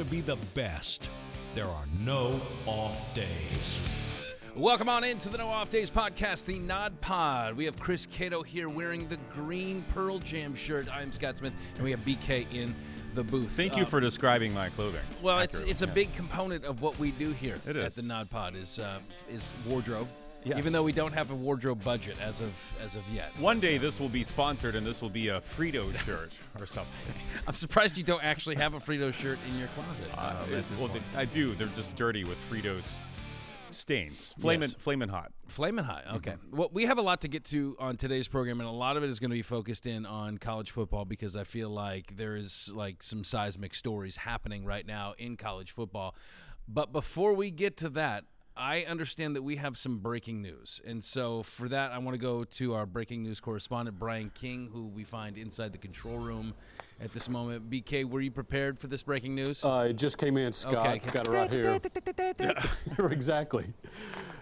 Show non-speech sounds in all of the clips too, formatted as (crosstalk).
Want to be the best, there are no off days. Welcome on into the No Off Days podcast, the Nod Pod. We have Chris Cato here wearing the green Pearl Jam shirt. I'm Scott Smith, and we have BK in the booth. Thank you Uh, for describing my clothing. Well, it's accurately, it's a yes. big component of what we do here It at is. the Nod Pod is uh, is wardrobe. Yes. Even though we don't have a wardrobe budget as of as of yet. One day this will be sponsored, and this will be a Frito shirt or something. (laughs) I'm surprised you don't actually have a Frito shirt in your closet. Uh, uh, it- well, they- I do. They're just dirty with Fritos stains, flaming, Yes. flaming hot. Flamin' hot. Okay. Mm-hmm. Well, we have a lot to get to on today's program, and a lot of it is going to be focused in on college football because I feel like there is like some seismic stories happening right now in college football. But before we get to that, I understand that we have some breaking news. And so for that, I want to go to our breaking news correspondent, Brian King, who we find inside the control room at this moment. BK, were you prepared for this breaking news? Uh, it just came in, Scott. Okay. Got it right here. (laughs) (laughs) exactly.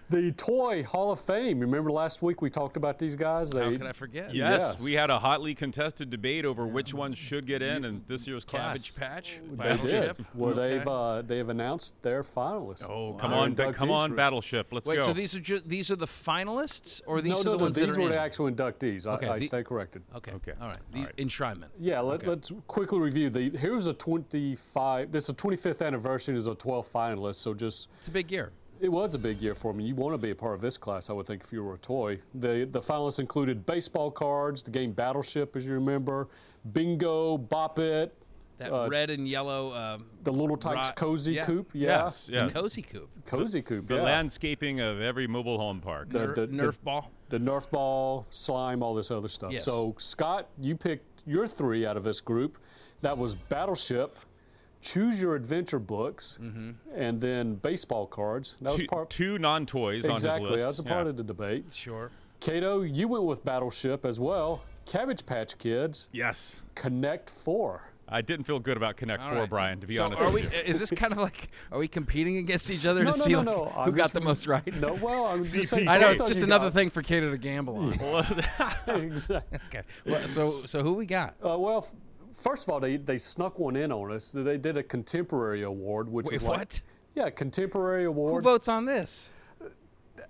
The Toy Hall of Fame. Remember last week we talked about these guys? How They, could I forget? Yes, Yes. we had a hotly contested debate over which ones should get in and this year's Cabbage. Patch? They Battleship? did. Well, Okay. they've uh, they have announced their finalists. Oh, come Their on, ba- come inductees on, Battleship. Let's Wait, go. so these are ju- these are the finalists, or these no, are no, the no, ones these that are were in? the actual inductees. I, Okay, I the- stay corrected. Okay. Okay. All right. These right. enshrinement. Yeah, let, Okay. let's quickly review. The here's a 25. This is a 25th anniversary. Is a 12 finalists. So just It's a big year. It was a big year for me. You want to be a part of this class, I would think, if you were a toy. The the finalists included baseball cards, the game Battleship, as you remember, Bingo, Bop It, That Uh, red and yellow. Um, the Little Tikes Ro- Cozy yeah. Coupe. Yeah. yes, yes. Cozy Coupe. Cozy Coupe. The yeah. landscaping of every mobile home park. The- the- the- Nerf ball. the Nerf ball, slime, all this other stuff. Yes. So, Scott, you picked your three out of this group. That was Battleship, Choose Your Adventure books, Mm-hmm. and then baseball cards. That was two, part. two non-toys on his exactly. list. That was a Yeah. part of the debate. Sure. Cato, you went with Battleship as well. Cabbage Patch Kids, Yes. Connect Four. I didn't feel good about Connect All Four, right. Brian. To be so honest are with we? you. Is this kind of like? Are we competing against each other No, to no, see no, like, no. who I'm got just- the most right? No, well, I'm just saying. (laughs) I know. both of Just another got- thing for Cato to gamble on. (laughs) exactly. okay. Well, so so who we got? Uh, well, first of all, they, they snuck one in on us. They did a contemporary award, which Wait, is like, what? yeah, contemporary award. Who votes on this?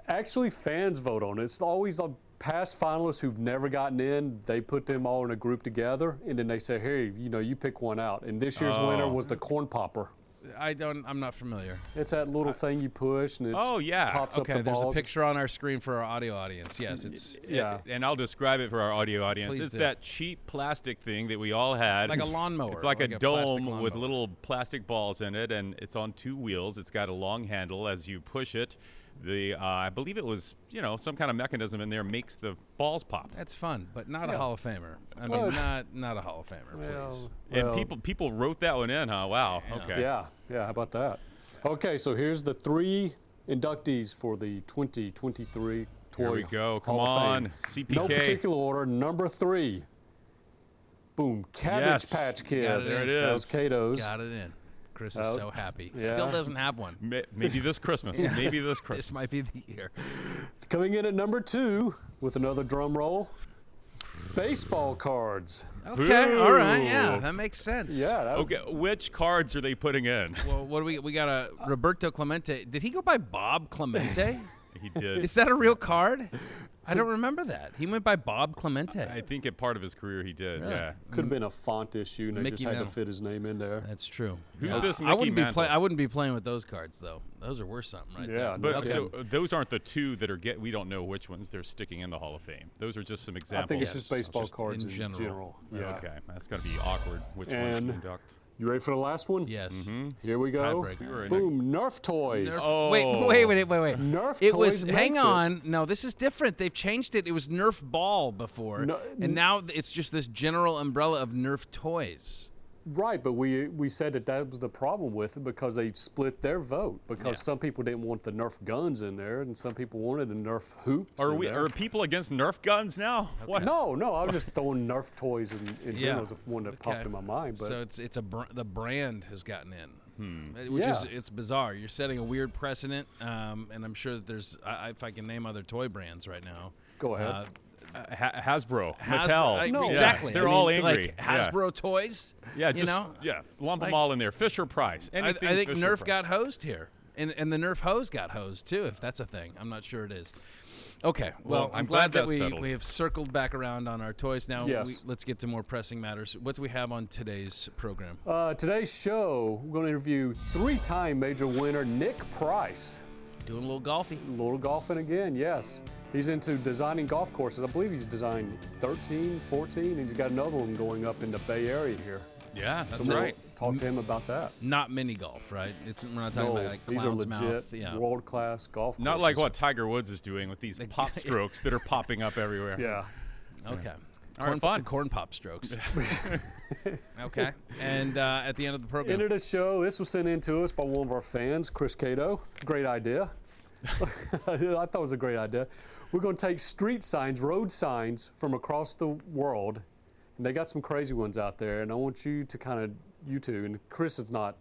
Actually, fans vote on it. It's always a past finalists who've never gotten in. They put them all in a group together, and then they say, "Hey, you know, you pick one out." And this year's winner Oh. was the corn popper. I don't. I'm not familiar. It's that little thing you push, and it Oh, yeah. pops Okay. up the There's balls. a picture on our screen for our audio audience. Yes, it's Yeah. And I'll describe it for our audio audience. Please it's do. that cheap plastic thing that we all had. like a lawnmower. It's like, a, plastic dome with little plastic balls in it, and it's on two wheels. It's got a long handle. As you push it, the uh, I believe it was you know some kind of mechanism in there makes the balls pop. That's fun, but not a Hall of Famer. I mean, Well- not not a Hall of Famer, Well, please. And well, people people wrote that one in, huh? Wow. Yeah. Okay. Yeah, yeah. How about that? Okay, so here's the three inductees for the 2023 Toy Here we go. Come Hall on, Fame. CPK. No particular order. Number three. Boom. Cabbage Yes. Patch Got it Kids. There it is. Those was is. Cato's. Got it in. Chris is Oh, so happy. Still doesn't have one. Maybe this Christmas. (laughs) Maybe this Christmas. This might be the year. Coming in at number two with another drum roll. Baseball cards. Okay, all right, yeah, that makes sense. Yeah. That, Okay, which cards are they putting in? Well, what do we we got? A Roberto Clemente. Did he go by Bob Clemente? (laughs) He did. Is that a real card? I don't remember that. He went by Bob Clemente. I think at part of his career he did. Really? Yeah. Could have been a font issue, and they Mickey just had Mantle. to fit his name in there. That's true. Who's Yeah. this I Mickey wouldn't be Mantle? play, I wouldn't be playing with those cards though. Those are worth something, right Yeah, there. But Okay. so uh, those aren't the two that are get. We don't know which ones they're sticking in the Hall of Fame. Those are just some examples. I think it's just baseball just cards in in, general. general. Yeah. Okay, that's gonna be awkward. Which ones And- to induct? You ready for the last one? Yes. Mm-hmm. Here we go. Tiebreaker. We were in a- Boom. Nerf toys. Nerf- Oh. Wait, wait, wait, wait, wait. Nerf It was. toys Hang makes it. on. No, this is different. They've changed it. It was Nerf ball before, No- and now it's just this general umbrella of Nerf toys. Right, but we we said that that was the problem with it because they split their vote because Yeah. some people didn't want the Nerf guns in there and some people wanted the Nerf hoops. Are we? there. Are people against Nerf guns now? What? No, no, I was just throwing Nerf toys in, in Yeah. general as one that popped in my mind. But so it's it's a br- the brand has gotten in, Hmm. Uh, which is it's bizarre. You're setting a weird precedent, um, and I'm sure that there's I, I- if I can name other toy brands right now. Go ahead. Uh, ha- Hasbro, Hasbro- Mattel. like, No. exactly. they're I all mean, angry. Like Yeah. Hasbro toys. Yeah, you just know? yeah, lump Like- them all in there. Fisher Price. I, I think Fisher Nerf Price. got hosed here, and and the Nerf hose got hosed too. If that's a thing, I'm not sure it is. Okay, well, Well, I'm, I'm glad, glad that we, settled. we have circled back around on our toys. Now, Yes. we, let's get to more pressing matters. What do we have on today's program? uh, today's show, we're going to interview three-time major winner Nick Price. Doing a little golfing. A little golfing again, yes. He's into designing golf courses. I believe he's designed 13, 14, and he's got another one going up in the Bay Area here. Yeah, that's so we'll right. Talk to him about that. Not mini golf, right? It's we're not talking No, about like these are legit, Mouth. Yeah. world-class golf courses. Not like what Tiger Woods is doing with these pop (laughs) strokes that are popping up everywhere. Yeah. Okay. All Corn, right, fun. corn pop strokes. (laughs) okay. And uh, at the end of the program, End of the show. This was sent in to us by one of our fans, Chris Cato. Great idea. (laughs) I thought it was a great idea. We're going to take street signs, road signs from across the world, and they got some crazy ones out there. And I want you to kind of, you two, and Chris is not,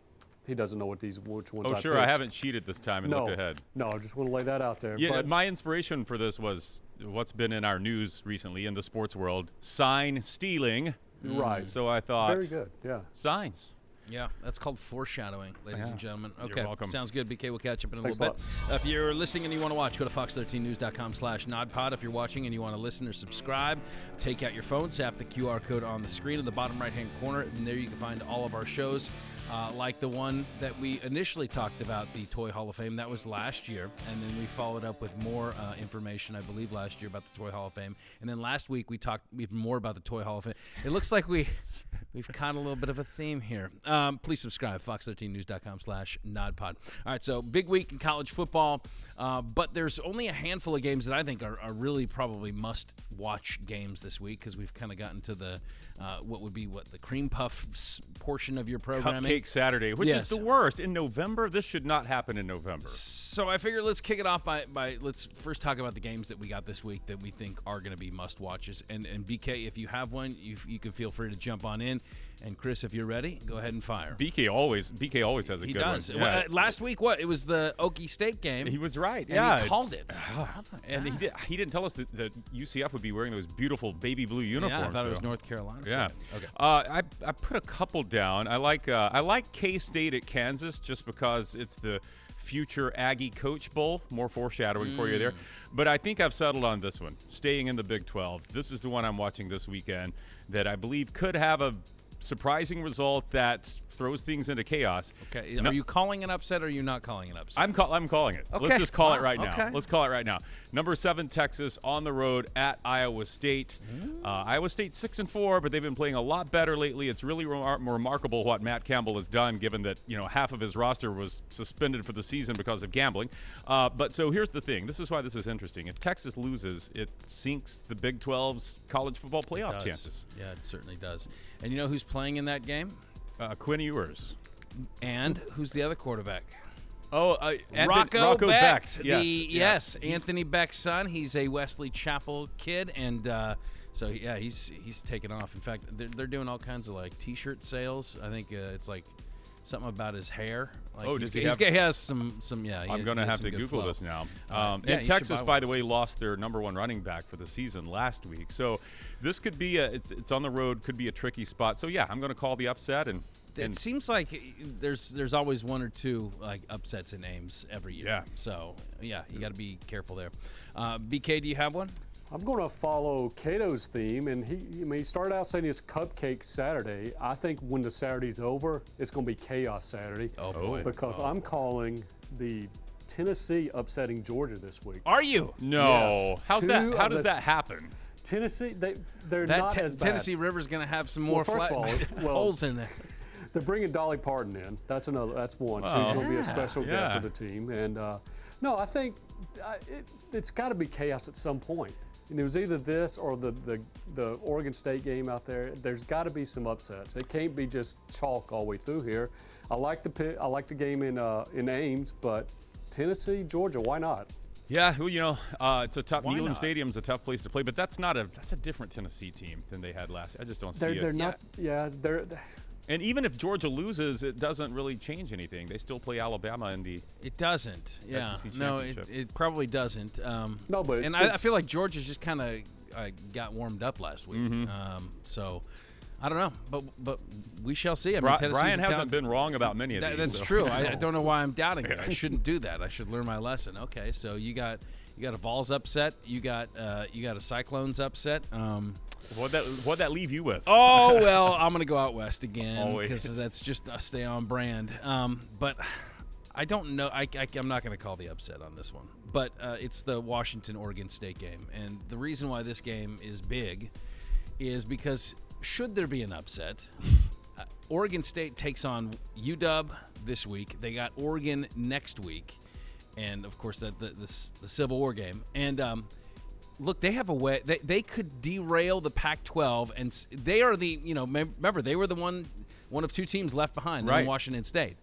he doesn't know what these, which ones. Oh, are. Oh, I sure. I haven't cheated this time and No, looked ahead. no. I just want to lay that out there. Yeah, but my inspiration for this was what's been in our news recently in the sports world: sign stealing. right. So I thought, Very good. Yeah. signs. Yeah, that's called foreshadowing, ladies and gentlemen. You're Okay, welcome. sounds good. BK, we'll catch up in a Thanks little bit. Uh, if you're listening and you want to watch, go to fox13news.com slash nodpod. If you're watching and you want to listen or subscribe, take out your phone, tap the QR code on the screen in the bottom right-hand corner, and there you can find all of our shows, uh, like the one that we initially talked about, the Toy Hall of Fame. That was last year, and then we followed up with more uh, information, I believe, last year about the Toy Hall of Fame. And then last week we talked even more about the Toy Hall of Fame. It looks like we (laughs) we've caught a little bit of a theme here. Um, please subscribe, fox13news.com slash nodpod. All right, so big week in college football, uh, but there's only a handful of games that I think are, are really probably must-watch games this week because we've kind of gotten to the uh, what would be what the cream puffs portion of your programming. Cupcake Saturday, which Yes. is the worst in November. This should not happen in November. So I figure let's kick it off by, by let's first talk about the games that we got this week that we think are going to be must watches. And and BK, if you have one, you you can feel free to jump on in. And Chris, if you're ready, go ahead and fire. BK always BK always has a he good does. one. Yeah. uh, last week, what it was the Okie State game. he was right. and yeah, he called it. (sighs) And he did. He didn't tell us that, that UCF would be wearing those beautiful baby blue uniforms. yeah. I thought it was. North Carolina. Yeah. Okay. Uh, I, I put a couple down. I like uh, I like K State at Kansas just because it's the future Aggie Coach Bowl. More foreshadowing for you there. Mm. But I think I've settled on this one. Staying in the Big 12. This is the one I'm watching this weekend that I believe could have a surprising result that throws things into chaos. Okay. No- Are you calling an upset or are you not calling an upset? I'm call, I'm calling it. Okay. Let's just call it right now. okay. Let's call it right now. Number seven Texas on the road at Iowa State. Uh, Iowa State six and four, but they've been playing a lot better lately. It's really remar- remarkable what Matt Campbell has done, given that you know half of his roster was suspended for the season because of gambling. Uh, but so here's the thing. This is why this is interesting. If Texas loses, it sinks the Big 12's college football playoff chances. Yeah, it certainly does. And you know who's playing in that game? Uh, Quinn Ewers. And who's the other quarterback? Oh, uh, Anthony- Rocco, Becht, Yes, the yes. yes, Anthony Becht's son. He's a Wesley Chapel kid, and uh, so yeah, he's he's taken off. In fact, they're, they're doing all kinds of like T-shirt sales. I think uh, it's like something about his hair. Like Oh, he's, does he he's have- he has some some yeah. I'm going to have to Google flow. this now. Uh, Um, yeah, and Texas, by the way, lost their number one running back for the season last week. So this could be a it's it's on the road, could be a tricky spot. So yeah, I'm going to call the upset and. It seems like there's there's always one or two like upsets in names every year. Yeah. So yeah, you got to be careful there. Uh, BK, do you have one? I'm going to follow Cato's theme, and he, I mean, he started out saying it's Cupcake Saturday. I think when the Saturday's over, it's going to be Chaos Saturday. Oh, boy. Because I'm calling the Tennessee upsetting Georgia this week. Are you? no, Yes. how's Two that? How does the- that happen? Tennessee, they they're That not Te- as bad. Tennessee River's going to have some more Well, first flat of all, (laughs) well- holes in there. They're bringing Dolly Parton in. That's another. That's one. She's going to be a special guest of the team. And uh, no, I think uh, it, it's got to be chaos at some point. And it was either this or the, the, the Oregon State game out there. There's got to be some upsets. It can't be just chalk all the way through here. I like the pi- I like the game in uh, in Ames, but Tennessee, Georgia, why not? Yeah, well, you know, uh, it's a tough. Why Neyland not? Stadium's a tough place to play, but that's not a that's a different Tennessee team than they had last. I just don't They're, see they're it. not. Yeah, they're. And even if Georgia loses, it doesn't really change anything. They still play Alabama in the. It doesn't. Yeah. SEC no, it, it probably doesn't. Um, No, but and it's I, I feel like Georgia's just kind of uh, got warmed up last week. Mm-hmm. Um, so I don't know, but but we shall see. I mean, Bri- Tennessee's Brian a hasn't talent- been wrong about many of That, these. that's so- true. I, I (laughs) don't know why I'm doubting it. I shouldn't do that. I should learn my lesson. Okay, so you got you got a Vols upset. You got uh, you got a Cyclones upset. Um, What'd that What'd that leave you with? (laughs) oh well, I'm gonna go out west again because that's just uh, stay on brand. Um, but I don't know. I, I, am not gonna call the upset on this one. But uh, it's the Washington Oregon State game, and the reason why this game is big is because should there be an upset, uh, Oregon State takes on UW this week. They got Oregon next week, and of course that the, the, the Civil War game. And um, look, they have a way. They, they could derail the Pac-12, and they are the you know remember they were the one one of two teams left behind in Right. Washington State.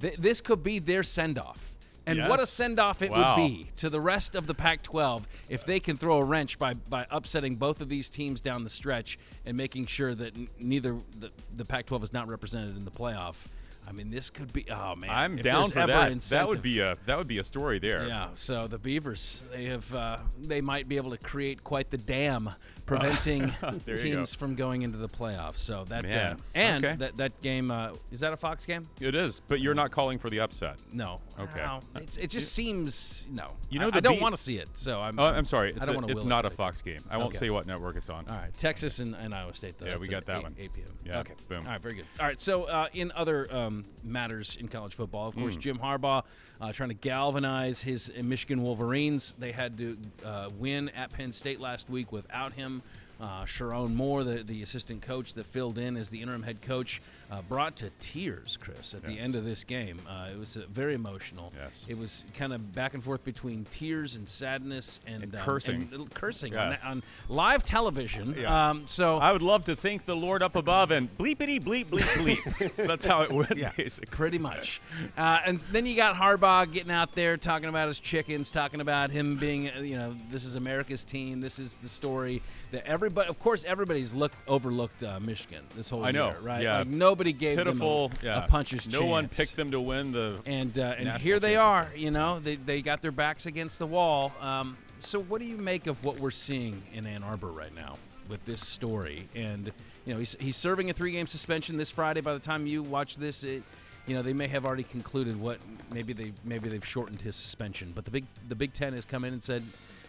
Th- this could be their send-off. And what a send off it Wow. would be to the rest of the Pac 12 if they can throw a wrench by, by upsetting both of these teams down the stretch and making sure that n- neither the, the Pac 12 is not represented in the playoff. I mean, this could be, oh man. I'm if down for that. That would be a that would be a story there. yeah, so the Beavers, they have, uh, they might be able to create quite the dam (laughs) preventing (laughs) teams go. from going into the playoffs. So that, uh, and okay. that, that game, uh, is that a Fox game? It is, but you're not calling for the upset. No. Okay. No, it's, it just seems no. You know I, the I don't want to see it. So I'm. Oh, I'm sorry. It's, I don't a- want to. it's not a Fox game. I won't Okay. say what network it's on. All right, Texas and, and Iowa State. Though. Yeah, That's we got that 8, one. 8 p.m. Yeah, Okay. boom. All right. Very good. All right. So uh, in other um, matters in college football, of Mm. course, Jim Harbaugh uh, trying to galvanize his uh, Michigan Wolverines. They had to uh, win at Penn State last week without him them uh, Sherrone Moore, the, the assistant coach that filled in as the interim head coach, uh, brought to tears, Chris, at the end of this game. Uh, it was uh, very emotional. Yes. It was kind of back and forth between tears and sadness and, And um, cursing. and cursing Yes. on, on live television. Yeah. Um, so I would love to thank the Lord up above and bleepity bleep bleep bleep. (laughs) That's how it went, Yeah, basically. pretty much. Uh, and then you got Harbaugh getting out there talking about his chickens, talking about him being, you know, this is America's team. This is the story that everybody, of course, everybody's looked overlooked uh, Michigan this whole I know, year, right? yeah. Like nobody gave Pitiful. them a, yeah. a puncher's No chance. one picked them to win the. And uh, and here they are. You know, they, they got their backs against the wall. Um, so what do you make of what we're seeing in Ann Arbor right now with this story? And you know, he's, he's serving a three game suspension this Friday. By the time you watch this, it, you know they may have already concluded what maybe they maybe they've shortened his suspension. But the big the Big Ten has come in and said.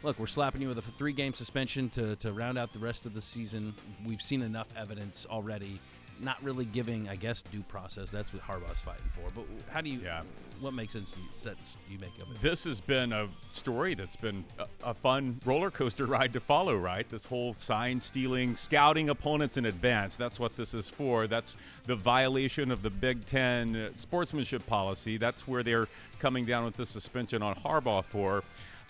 Look, we're slapping you with a three game suspension to, to round out the rest of the season. We've seen enough evidence already, not really giving, I guess, due process. That's what Harbaugh's fighting for. But how do you, Yeah. what makes sense, sense you make of it? This has been a story that's been a, a fun roller coaster (laughs) ride to follow, right? This whole sign stealing, scouting opponents in advance. That's what this is for. That's the violation of the Big Ten sportsmanship policy. That's where they're coming down with the suspension on Harbaugh for.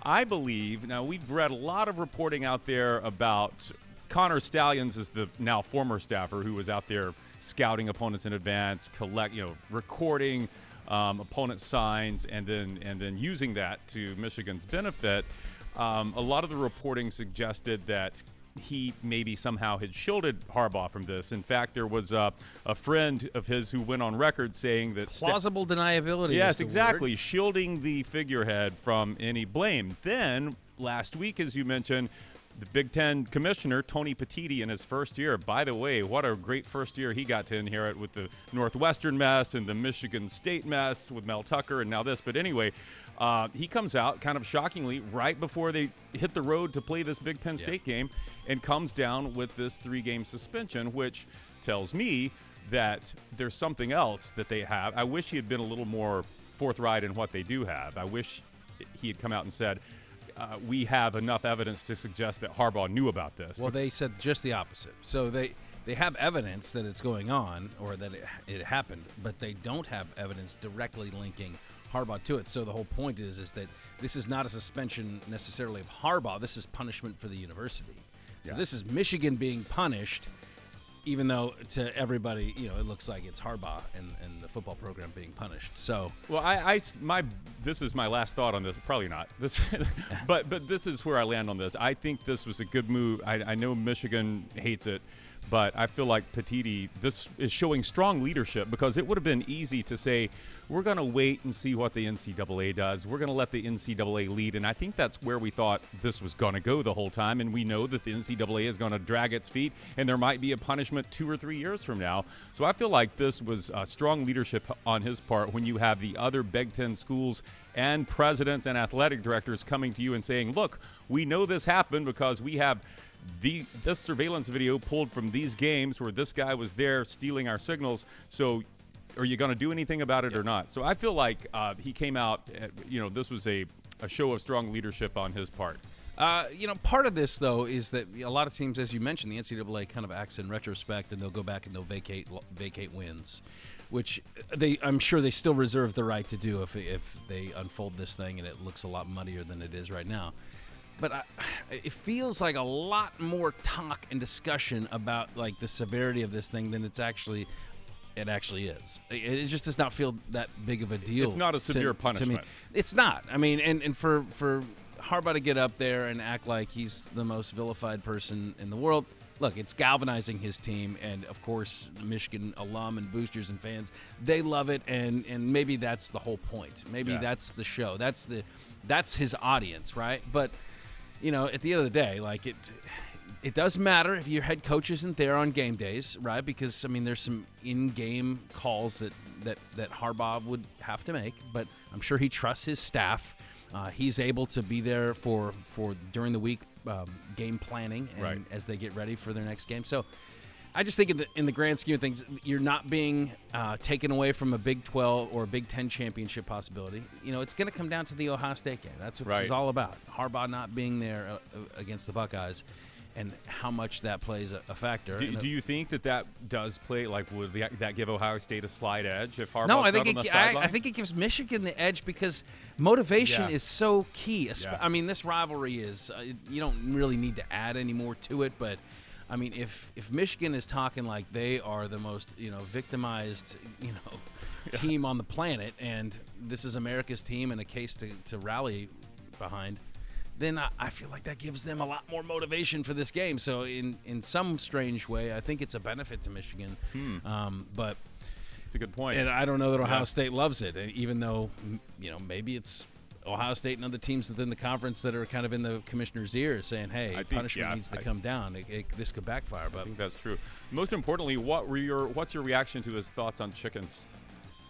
I believe, now we've read a lot of reporting out there about Connor Stalions is the now former staffer who was out there scouting opponents in advance, collect, you know, recording um, opponent signs, and then and then using that to Michigan's benefit. Um, a lot of the reporting suggested that he maybe somehow had shielded Harbaugh from this. In fact, there was uh, a friend of his who went on record saying that Plausible deniability. Yes, exactly. word. Shielding the figurehead from any blame. Then, last week, as you mentioned, the Big Ten commissioner, Tony Petitti, in his first year. By the way, what a great first year he got to inherit with the Northwestern mess and the Michigan State mess with Mel Tucker and now this. But anyway, uh, he comes out kind of shockingly right before they hit the road to play this Big Penn State game and comes down with this three game suspension, which tells me that there's something else that they have. I wish he had been a little more forthright in what they do have. I wish he had come out and said, uh, "We have enough evidence to suggest that Harbaugh knew about this." Well, they said just the opposite. So they they have evidence that it's going on or that it, it happened, but they don't have evidence directly linking Harbaugh to it. So the whole point is is that this is not a suspension necessarily of Harbaugh. This is punishment for the university. So Yeah. this is Michigan being punished, even though to everybody, you know, it looks like it's Harbaugh and, and the football program being punished. So Well, I, I my this is my last thought on this. Probably not (laughs) this, (laughs) but but this is where I land on this. I think this was a good move. I, I know Michigan hates it, but I feel like Petitti this is showing strong leadership because it would have been easy to say we're going to wait and see what the NCAA does. We're going to let the NCAA lead, and I think that's where we thought this was going to go the whole time. And we know that the NCAA is going to drag its feet, and there might be a punishment two or three years from now. So I feel like this was uh, strong leadership on his part when you have the other Big Ten schools and presidents and athletic directors coming to you and saying, "Look, we know this happened because we have." The, this surveillance video pulled from these games where this guy was there stealing our signals. So are you going to do anything about it or not? So I feel like uh, he came out. uh, You know, this was a, a show of strong leadership on his part. Uh, you know, part of this though is that a lot of teams, as you mentioned, the NCAA kind of acts in retrospect, and they'll go back and they'll vacate vacate wins, which they I'm sure they still reserve the right to do if if they unfold this thing and it looks a lot muddier than it is right now. But I, it feels like a lot more talk and discussion about like the severity of this thing than it's actually. It actually is. It, just does not feel that big of a deal. It's not a to- severe to me. punishment. It's not. I mean, and, and for for Harbaugh to get up there and act like he's the most vilified person in the world. Look, it's galvanizing his team, and of course, the Michigan alum and boosters and fans, they love it, and and maybe that's the whole point. Maybe Yeah. that's the show. That's the that's his audience, right? But you know, at the end of the day, like it, it does matter if your head coach isn't there on game days, right? Because I mean, there's some in-game calls that that that Harbaugh would have to make, but I'm sure he trusts his staff. Uh, he's able to be there for for during the week um, game planning and Right. as they get ready for their next game. So. I just think in the, in the grand scheme of things, you're not being uh, taken away from a Big 12 or a Big 10 championship possibility. You know, it's going to come down to the Ohio State game. That's what this is all about. Harbaugh not being there uh, uh, against the Buckeyes and how much that plays a, a factor. Do, uh, do you think that that does play? Like, would that give Ohio State a slight edge if Harbaugh's no, I think it, I, I think it gives Michigan the edge because motivation Yeah. is so key. Yeah. I mean, this rivalry is uh, you don't really need to add any more to it, but I mean, if if Michigan is talking like they are the most you know victimized you know (laughs) team on the planet, and this is America's team and a case to, to rally behind. Then I, I feel like that gives them a lot more motivation for this game. So in in some strange way, I think it's a benefit to Michigan. Um, but It's a good point. and I don't know that Ohio Yeah. State loves it, even though you know maybe it's Ohio State and other teams within the conference that are kind of in the commissioner's ear saying, "Hey, think- punishment yeah, needs to I- come down. It, it, this could backfire." But I think that's true. Most importantly, what were your what's your reaction to his thoughts on chickens?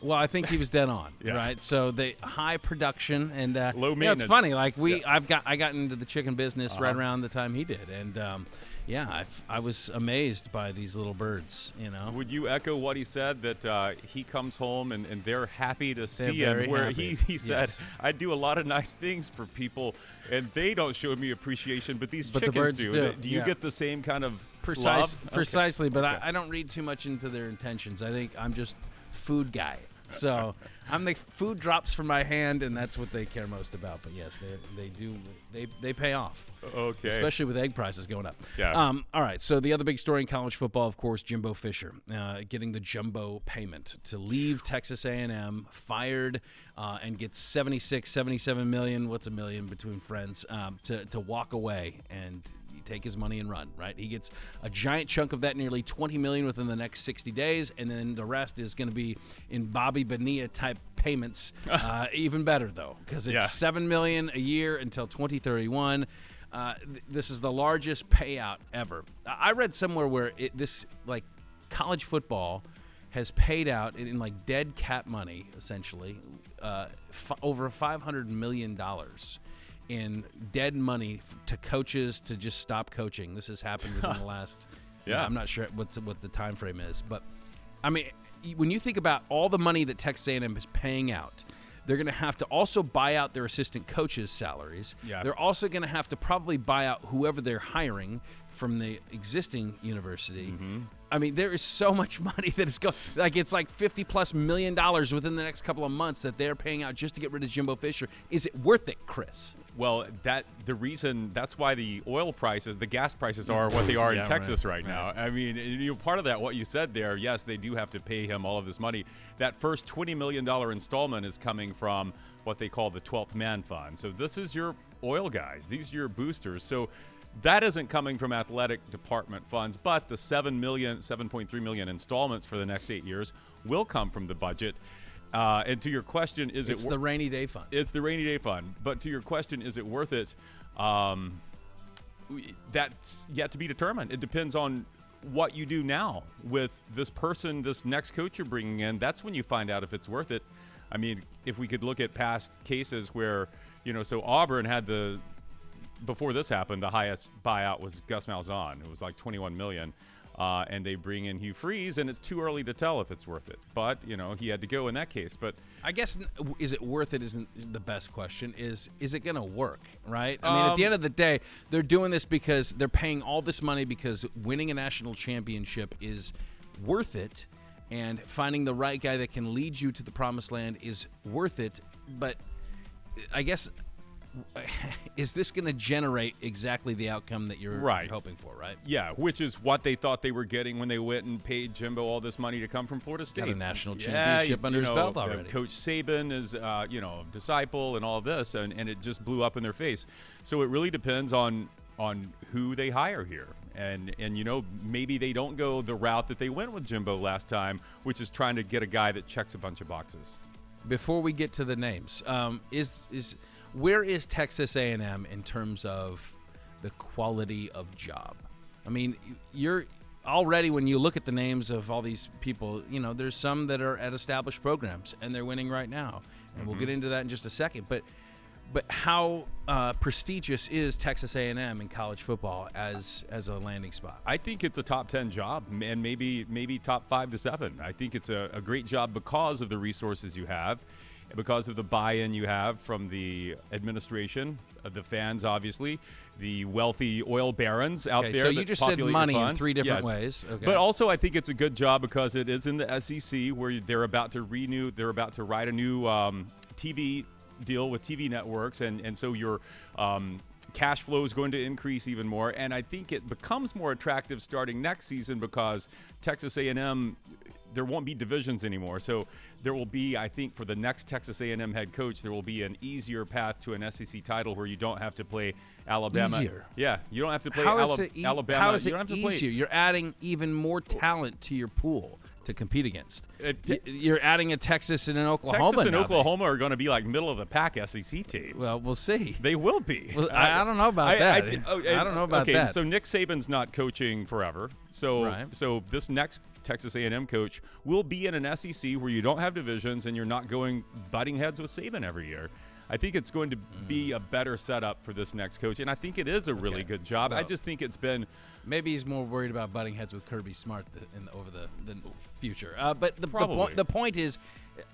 well, I think he was dead on, (laughs) Yeah. right? So the high production and uh, Low you know, maintenance. it's funny, like we, Yeah. Uh-huh. I've got I got into the chicken business right around the time he did, and um, yeah, I've, I was amazed by these little birds. You know, Would you echo what he said that uh, he comes home and, and they're happy to see him? Where happy. he, (laughs) he said, Yes. I do a lot of nice things for people and they don't show me appreciation, but these But chickens birds do. do, Do you yeah. get the same kind of Precise, love? Okay. precisely. But Okay. I, I don't read too much into their intentions. I think I'm just food guy. So I'm the food drops from my hand, and that's what they care most about. But yes, they they do they they pay off. Okay. Especially with egg prices going up. Yeah. Um, all right. So the other big story in college football, of course, Jimbo Fisher uh, getting the jumbo payment to leave Texas A&M, fired, uh, and gets 76, 77 million. What's a million between friends um, to to walk away and take his money and run. Right. He gets a giant chunk of that, nearly 20 million within the next 60 days, and then the rest is going to be in Bobby Bonilla type payments. (laughs) Uh, even better though, because it's Yeah. seven million a year until 2031. Uh, th- this is the largest payout ever. I I read somewhere where it, this like college football has paid out in, in like dead cat money, essentially, uh, f- over 500 million dollars in dead money to coaches to just stop coaching. This has happened within the (laughs) last. Yeah. I'm not sure what's what the time frame is, but I mean, when you think about all the money that Texas A&M is paying out, they're going to have to also buy out their assistant coaches' salaries. Yeah. They're also going to have to probably buy out whoever they're hiring from the existing university. Mm-hmm. I mean, there is so much (laughs) money that is going. Like it's like fifty plus million dollars within the next couple of months that they're paying out just to get rid of Jimbo Fisher. Is it worth it, Chris? Well, that the reason that's why the oil prices, the gas prices are what they are Yeah, in Texas right, right, now. I mean, you know, part of that, what you said there, yes, they do have to pay him all of this money. That first twenty million dollar installment is coming from what they call the 12th man fund. So this is your oil guys. These are your boosters. So that isn't coming from athletic department funds, but the 7 million, 7.3 million installments for the next 8 years will come from the budget. Uh, and to your question, is It's it It's the rainy day fund. it's the rainy day fund. But to your question, is it worth it? Um, that's yet to be determined. It depends on what you do now with this person, this next coach you're bringing in. That's when you find out if it's worth it. I mean, if we could look at past cases where, you know, so Auburn had the before this happened, the highest buyout was Gus Malzahn. It was like 21 million. Uh, and they bring in Hugh Freeze, and it's too early to tell if it's worth it. But you know he had to go in that case. But I guess is it worth it isn't the best question. Is is it going to work? Right. I mean, at the Um, end of the day, they're doing this because they're paying all this money because winning a national championship is worth it, and finding the right guy that can lead you to the promised land is worth it. But I guess. (laughs) Is this going to generate exactly the outcome that you're, Right. you're hoping for? Right. Yeah, which is what they thought they were getting when they went and paid Jimbo all this money to come from Florida State. a national championship he's, under his know, belt uh, already. Coach Saban is, uh, you know, disciple and all this, and, and it just blew up in their face. So it really depends on on who they hire here. And, and you know maybe they don't go the route that they went with Jimbo last time, which is trying to get a guy that checks a bunch of boxes. before we get to the names um, is is where is texas a&m in terms of the quality of job? I mean you're already when you look at the names of all these people you know there's some that are at established programs and they're winning right now. And we'll get into that in just a second. But but how uh, prestigious is Texas A&M in college football as as a landing spot? I think it's a top ten job, and maybe maybe top five to seven. I think it's a, a great job because of the resources you have, because of the buy-in you have from the administration, uh, the fans, obviously, the wealthy oil barons out Okay, there. so you just said money in three different Yes. ways. Okay. But also, I think it's a good job because it is in the SEC where they're about to renew, they're about to write a new um, TV deal with TV networks, and and so your um, cash flow is going to increase even more. And I think it becomes more attractive starting next season because Texas A&M there won't be divisions anymore. So there will be, I think, for the next Texas A&M head coach, there will be an easier path to an SEC title where you don't have to play Alabama. Easier? Yeah, you don't have to play How Ala- e- Alabama. How is you it don't have to easier? play You're adding even more talent to your pool to compete against. Uh, y- You're adding a Texas and an Oklahoma. Texas and Oklahoma are going to be like middle of the pack SEC teams. Well, we'll see. they will be. Well, I- I don't know about that. thi- oh, I don't know about okay, that. so Nick Saban's not coaching forever. So, Right. so this next Texas A&M coach will be in an SEC where you don't have divisions and you're not going butting heads with Saban every year. I think it's going to be a better setup for this next coach, and I think it is a really Okay. good job. I just think it's been Maybe he's more worried about butting heads with Kirby Smart in over the, the future. Uh, but the, the, the point is,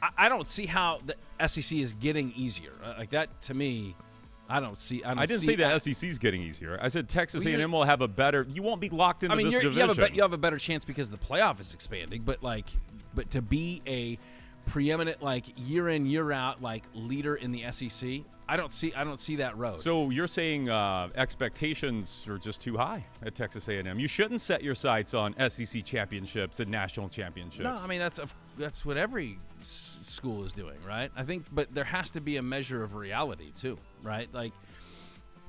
I, I don't see how the SEC is getting easier. Uh, like that to me, I don't see. I, don't I didn't see, say the SEC's getting easier. I said Texas Well, A&M will have a better. You won't be locked into I mean, this you're, you division. have, a you have a better chance because the playoff is expanding. But like, but to be a preeminent like year in year out like leader in the SEC, I don't see I don't see that road. So you're saying uh, expectations are just too high at Texas A&M. You shouldn't set your sights on SEC championships and national championships. no, I mean that's a, that's what every s- school is doing, right? I think, but there has to be a measure of reality too, right? Like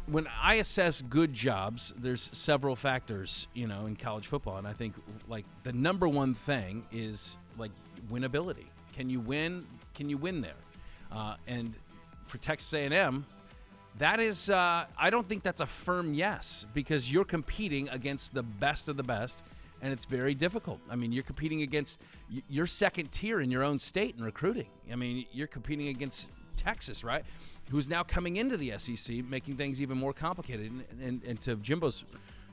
when I assess good jobs, there's several factors, you know, in college football, and I think like the number one thing is like winnability. Can you win? Can you win there? Uh, and for Texas A&M, that is, uh, I don't think that's a firm yes because you're competing against the best of the best, and it's very difficult. I mean, you're competing against your second tier in your own state in recruiting. I mean, you're competing against Texas, right? Who's now coming into the SEC, making things even more complicated. And, and, and to Jimbo's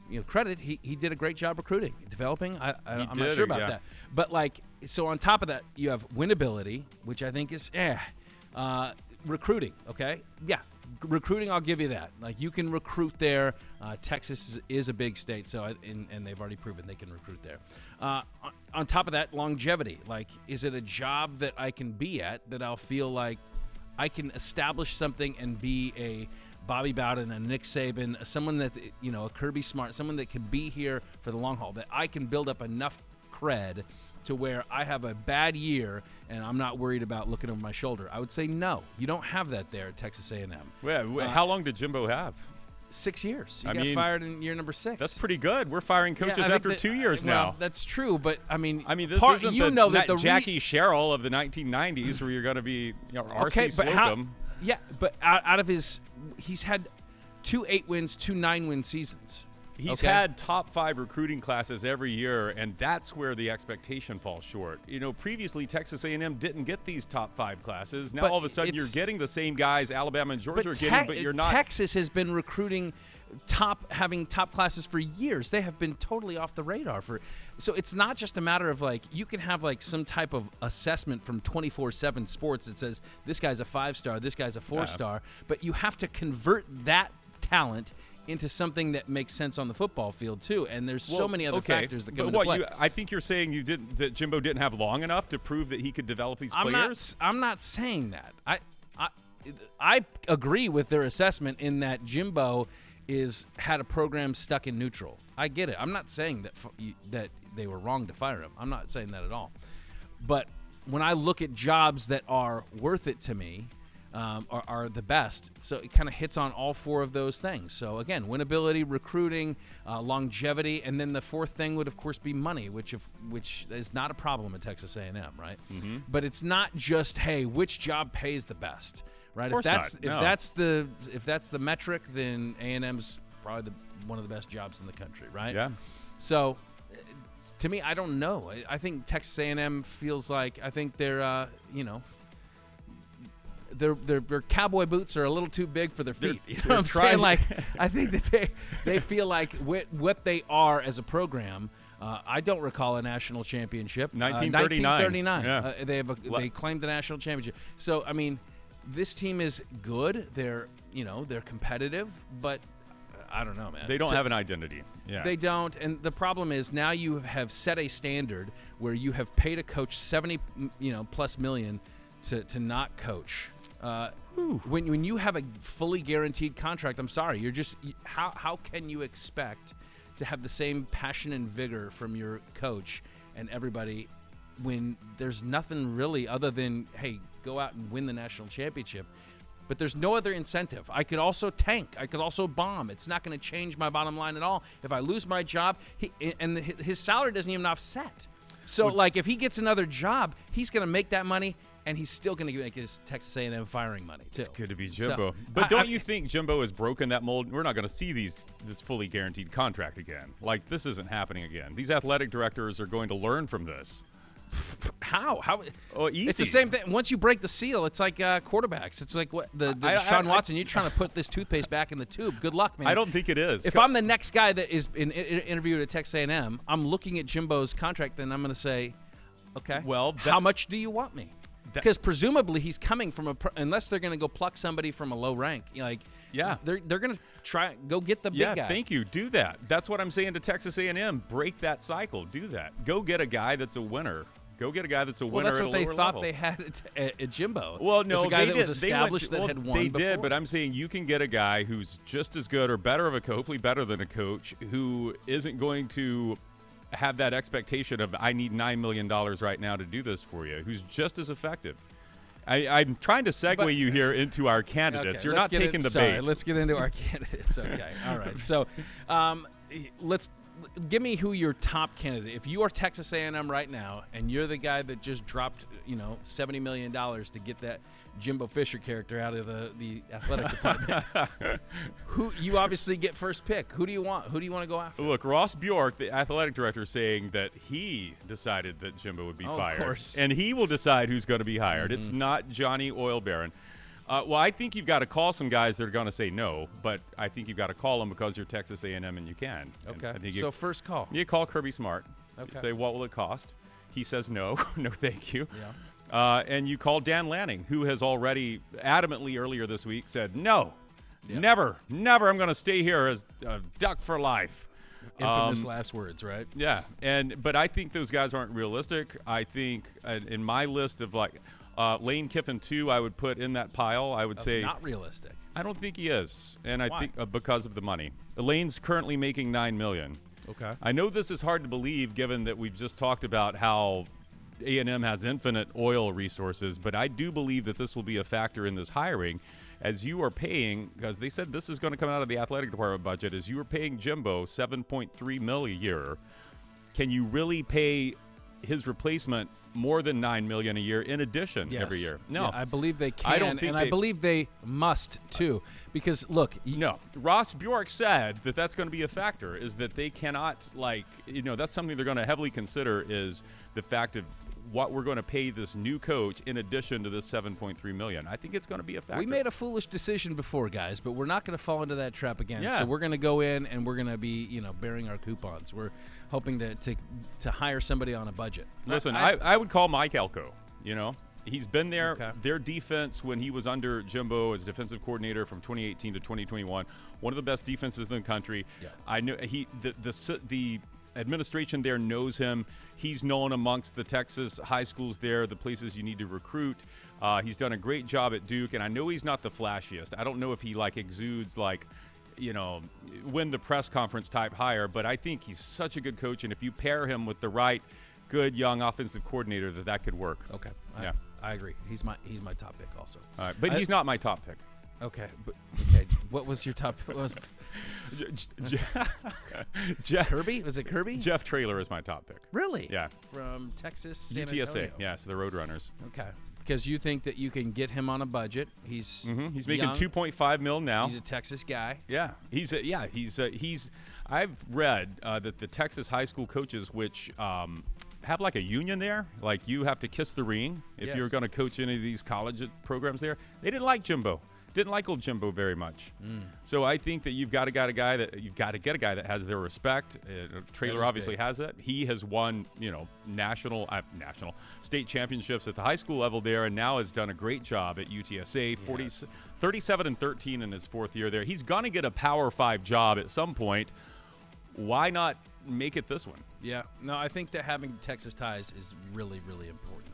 you know, credit, he, he did a great job recruiting, developing. I, I, i'm not sure about yeah. that. But like, so on top of that, you have winnability, which I think is eh. Uh, recruiting, okay, yeah, recruiting, I'll give you that. Like you can recruit there. Uh, Texas is, is, a big state, so I, and, and, they've already proven they can recruit there. Uh, on, on top of that, longevity. Like, is it a job that I can be at that I'll feel like I can establish something and be a Bobby Bowden, a Nick Saban, someone that you know, a Kirby Smart, someone that can be here for the long haul. That I can build up enough cred to where I have a bad year and I'm not worried about looking over my shoulder? I would say no. You don't have that there at Texas A&M. Yeah, uh, how long did Jimbo have? Six years. He I got mean, fired in year number six. That's pretty good. We're firing coaches yeah, after that, two years well, now. That's true, but I mean, I mean, this part, isn't you the, know that the Jackie re- Sherrill of the 1990s, where you're going to be you know, okay, RC but Slocum. how, yeah, but out, out of his, he's had two eight wins, two nine win seasons. He's okay. had top five recruiting classes every year, and that's where the expectation falls short. You know, previously Texas A&M didn't get these top five classes. Now But all of a sudden you're getting the same guys Alabama and Georgia are getting, but you're not. Texas has been recruiting top having top classes for years. They have been totally off the radar for so it's not just a matter of like you can have like some type of assessment from 24/7 sports that says this guy's a 5 star, this guy's a 4 star, but you have to convert that talent into something that makes sense on the football field too. And there's well, so many other okay, factors that but come into what, play. You, I think you're saying you didn't that Jimbo didn't have long enough to prove that he could develop these I'm players. not. I'm not saying that. I, I, I agree with their assessment in that Jimbo is had a program stuck in neutral. I get it. I'm not saying that that they were wrong to fire him. I'm not saying that at all. But when I look at jobs that are worth it to me, um, are, are, the best. So it kind of hits on all four of those things. So again, winnability, recruiting, uh, longevity, and then the fourth thing would of course be money, which if, which is not a problem at Texas A&M, right? Mm-hmm. But it's not just hey, which job pays the best, right? If that's not, if no. that's the if that's the metric, then A&M's probably the, one of the best jobs in the country, right? Yeah. So to me, I don't know. I, I think Texas A&M feels like I think they're uh, you know their, their their cowboy boots are a little too big for their feet. They're- (laughs) you know what I'm trying saying? Like (laughs) I think that they they feel like what, what they are as a program. Uh, I don't recall a national championship. 1939. Uh, 1939. Yeah. Uh, they have a, they claimed the national championship. So I mean, this team is good. They're you know they're competitive, but I don't know, man. They don't So- have an identity. Yeah. they don't, and the problem is now you have set a standard where you have paid a coach seventy, you know, plus million to to not coach. Uh, when when you have a fully guaranteed contract, I'm sorry, you're just how how can you expect to have the same passion and vigor from your coach and everybody when there's nothing really other than hey, go out and win the national championship. But there's no other incentive. I could also tank. I could also bomb. It's not going to change my bottom line at all. If I lose my job, he, and his salary doesn't even offset. So, like, if he gets another job, he's going to make that money, and he's still going to make his Texas A&M firing money too. It's good to be So, Jimbo. I- but don't I- you think Jimbo has broken that mold? We're not going to see these this fully guaranteed contract again. Like this isn't happening again. These athletic directors are going to learn from this. How? How? Oh, easy. It's the same thing. Once you break the seal, it's like uh, quarterbacks. It's like what the, the I- I- Deshaun I- Watson. You're trying to put this toothpaste back in the tube. Good luck, man. I don't think it is. If I'm the next guy that is in, in, interviewed at Texas A&M, I'm looking at Jimbo's contract, then I'm going to say, okay, Well, that- how much do you want me? Because presumably he's coming from a unless they're going to go pluck somebody from a low rank, like Yeah. they're they're going to try go get the big guy. thank you. Do that. That's what I'm saying to Texas A&M. Break that cycle. Do that. Go get a guy that's a winner. Go get a guy that's a winner. Well, that's at what a they lower thought level. they had at, at, Jimbo. Well, no, a guy they that did. was they went- established that well, had won They before. did, but I'm saying you can get a guy who's just as good or better of a coach, hopefully better than a coach, who isn't going to have that expectation of I need nine million dollars right now to do this for you. Who's just as effective. I, I'm trying to segue But- you here into our (laughs) candidates. Okay, You're not taking in- the sorry, bait. Let's get into our (laughs) candidates. Okay. All right. So, (laughs) um, let's give me who your top candidate. If you are Texas A&M right now, and you're the guy that just dropped, you know, seventy million dollars to get that Jimbo Fisher character out of the the athletic department, (laughs) who you obviously get first pick. Who do you want? Who do you want to go after? Look, Ross Bjork, the athletic director, is saying that he decided that Jimbo would be Oh, of fired, course. Mm-hmm. and he will decide who's going to be hired. It's not Johnny Oil Baron. Uh, well, I think you've got to call some guys that are going to say no, but I think you've got to call them because you're Texas A&M and you can. Okay. So first call. you call Kirby Smart. Okay. Say what will it cost? He says no, (laughs) no, thank you. Yeah. Uh, and you call Dan Lanning, who has already adamantly earlier this week said, no, never, never, I'm going to stay here as a duck for life. Infamous Um, last words, right? Yeah, and but I think those guys aren't realistic. I think uh, in my list of like uh, Lane Kiffin too, I would put in that pile. I would say Not realistic. I don't think he is, and I think uh, because of the money. Lane's currently making nine million. Okay. I know this is hard to believe, given that we've just talked about how A&M has infinite oil resources, but I do believe that this will be a factor in this hiring, as you are paying because they said this is going to come out of the athletic department budget. As you are paying Jimbo 7.3 mil a year, can you really pay his replacement more than nine million a year in addition every year? No, Yeah, I believe they can, I don't think and they- I believe they must too. Because look, No, Ross Bjork said that that's going to be a factor. Is that they cannot like you know that's something they're going to heavily consider is the fact of what we're going to pay this new coach in addition to this 7.3 million. I think it's going to be a factor. we made a foolish decision before, guys, but we're not going to fall into that trap again. Yeah. So we're going to go in and we're going to be, you know, bearing our coupons. We're hoping to to, to hire somebody on a budget. Listen, I, I, would call Mike Elko. You know, he's been there. Okay. Their defense when he was under Jimbo as defensive coordinator from 2018 to 2021, one of the best defenses in the country. Yeah. I know he the the the administration there knows him. He's known amongst the Texas high schools there, the places you need to recruit. Uh, he's done a great job at Duke, and I know he's not the flashiest. I don't know if he like exudes like you know, win the press conference type hire, but I think he's such a good coach, and if you pair him with the right, good young offensive coordinator, that that could work. Okay. I, Yeah. I agree. He's my he's my top pick also. All right, but I- he's not my top pick. Okay. But okay, what was your top what was Jeff, Kirby? Was it Kirby? Jeff Traylor is my top pick. Really? Yeah. From Texas, San UTSA, Antonio. yeah, so the Roadrunners. Okay. Because you think that you can get him on a budget. He's hmm He's making young. 2.5 mil now. He's a Texas guy. Yeah, he's a, yeah he's a, he's. I've read uh, that the Texas high school coaches, which um, have like a union there, like you have to kiss the ring if Yes. you're going to coach any of these college programs there. They didn't like Jimbo. Didn't like old Jimbo very much. Mm. So I think that you've got to get a guy that you've got to get a guy that has their respect. Uh, Traylor obviously big. has that. He has won, you know, national, uh, national, state championships at the high school level there, and now has done a great job at UTSA. 40, 37 and 13 in his fourth year there. He's going to get a Power Five job at some point. Why not make it this one? Yeah. No, I think that having Texas ties is really, really important.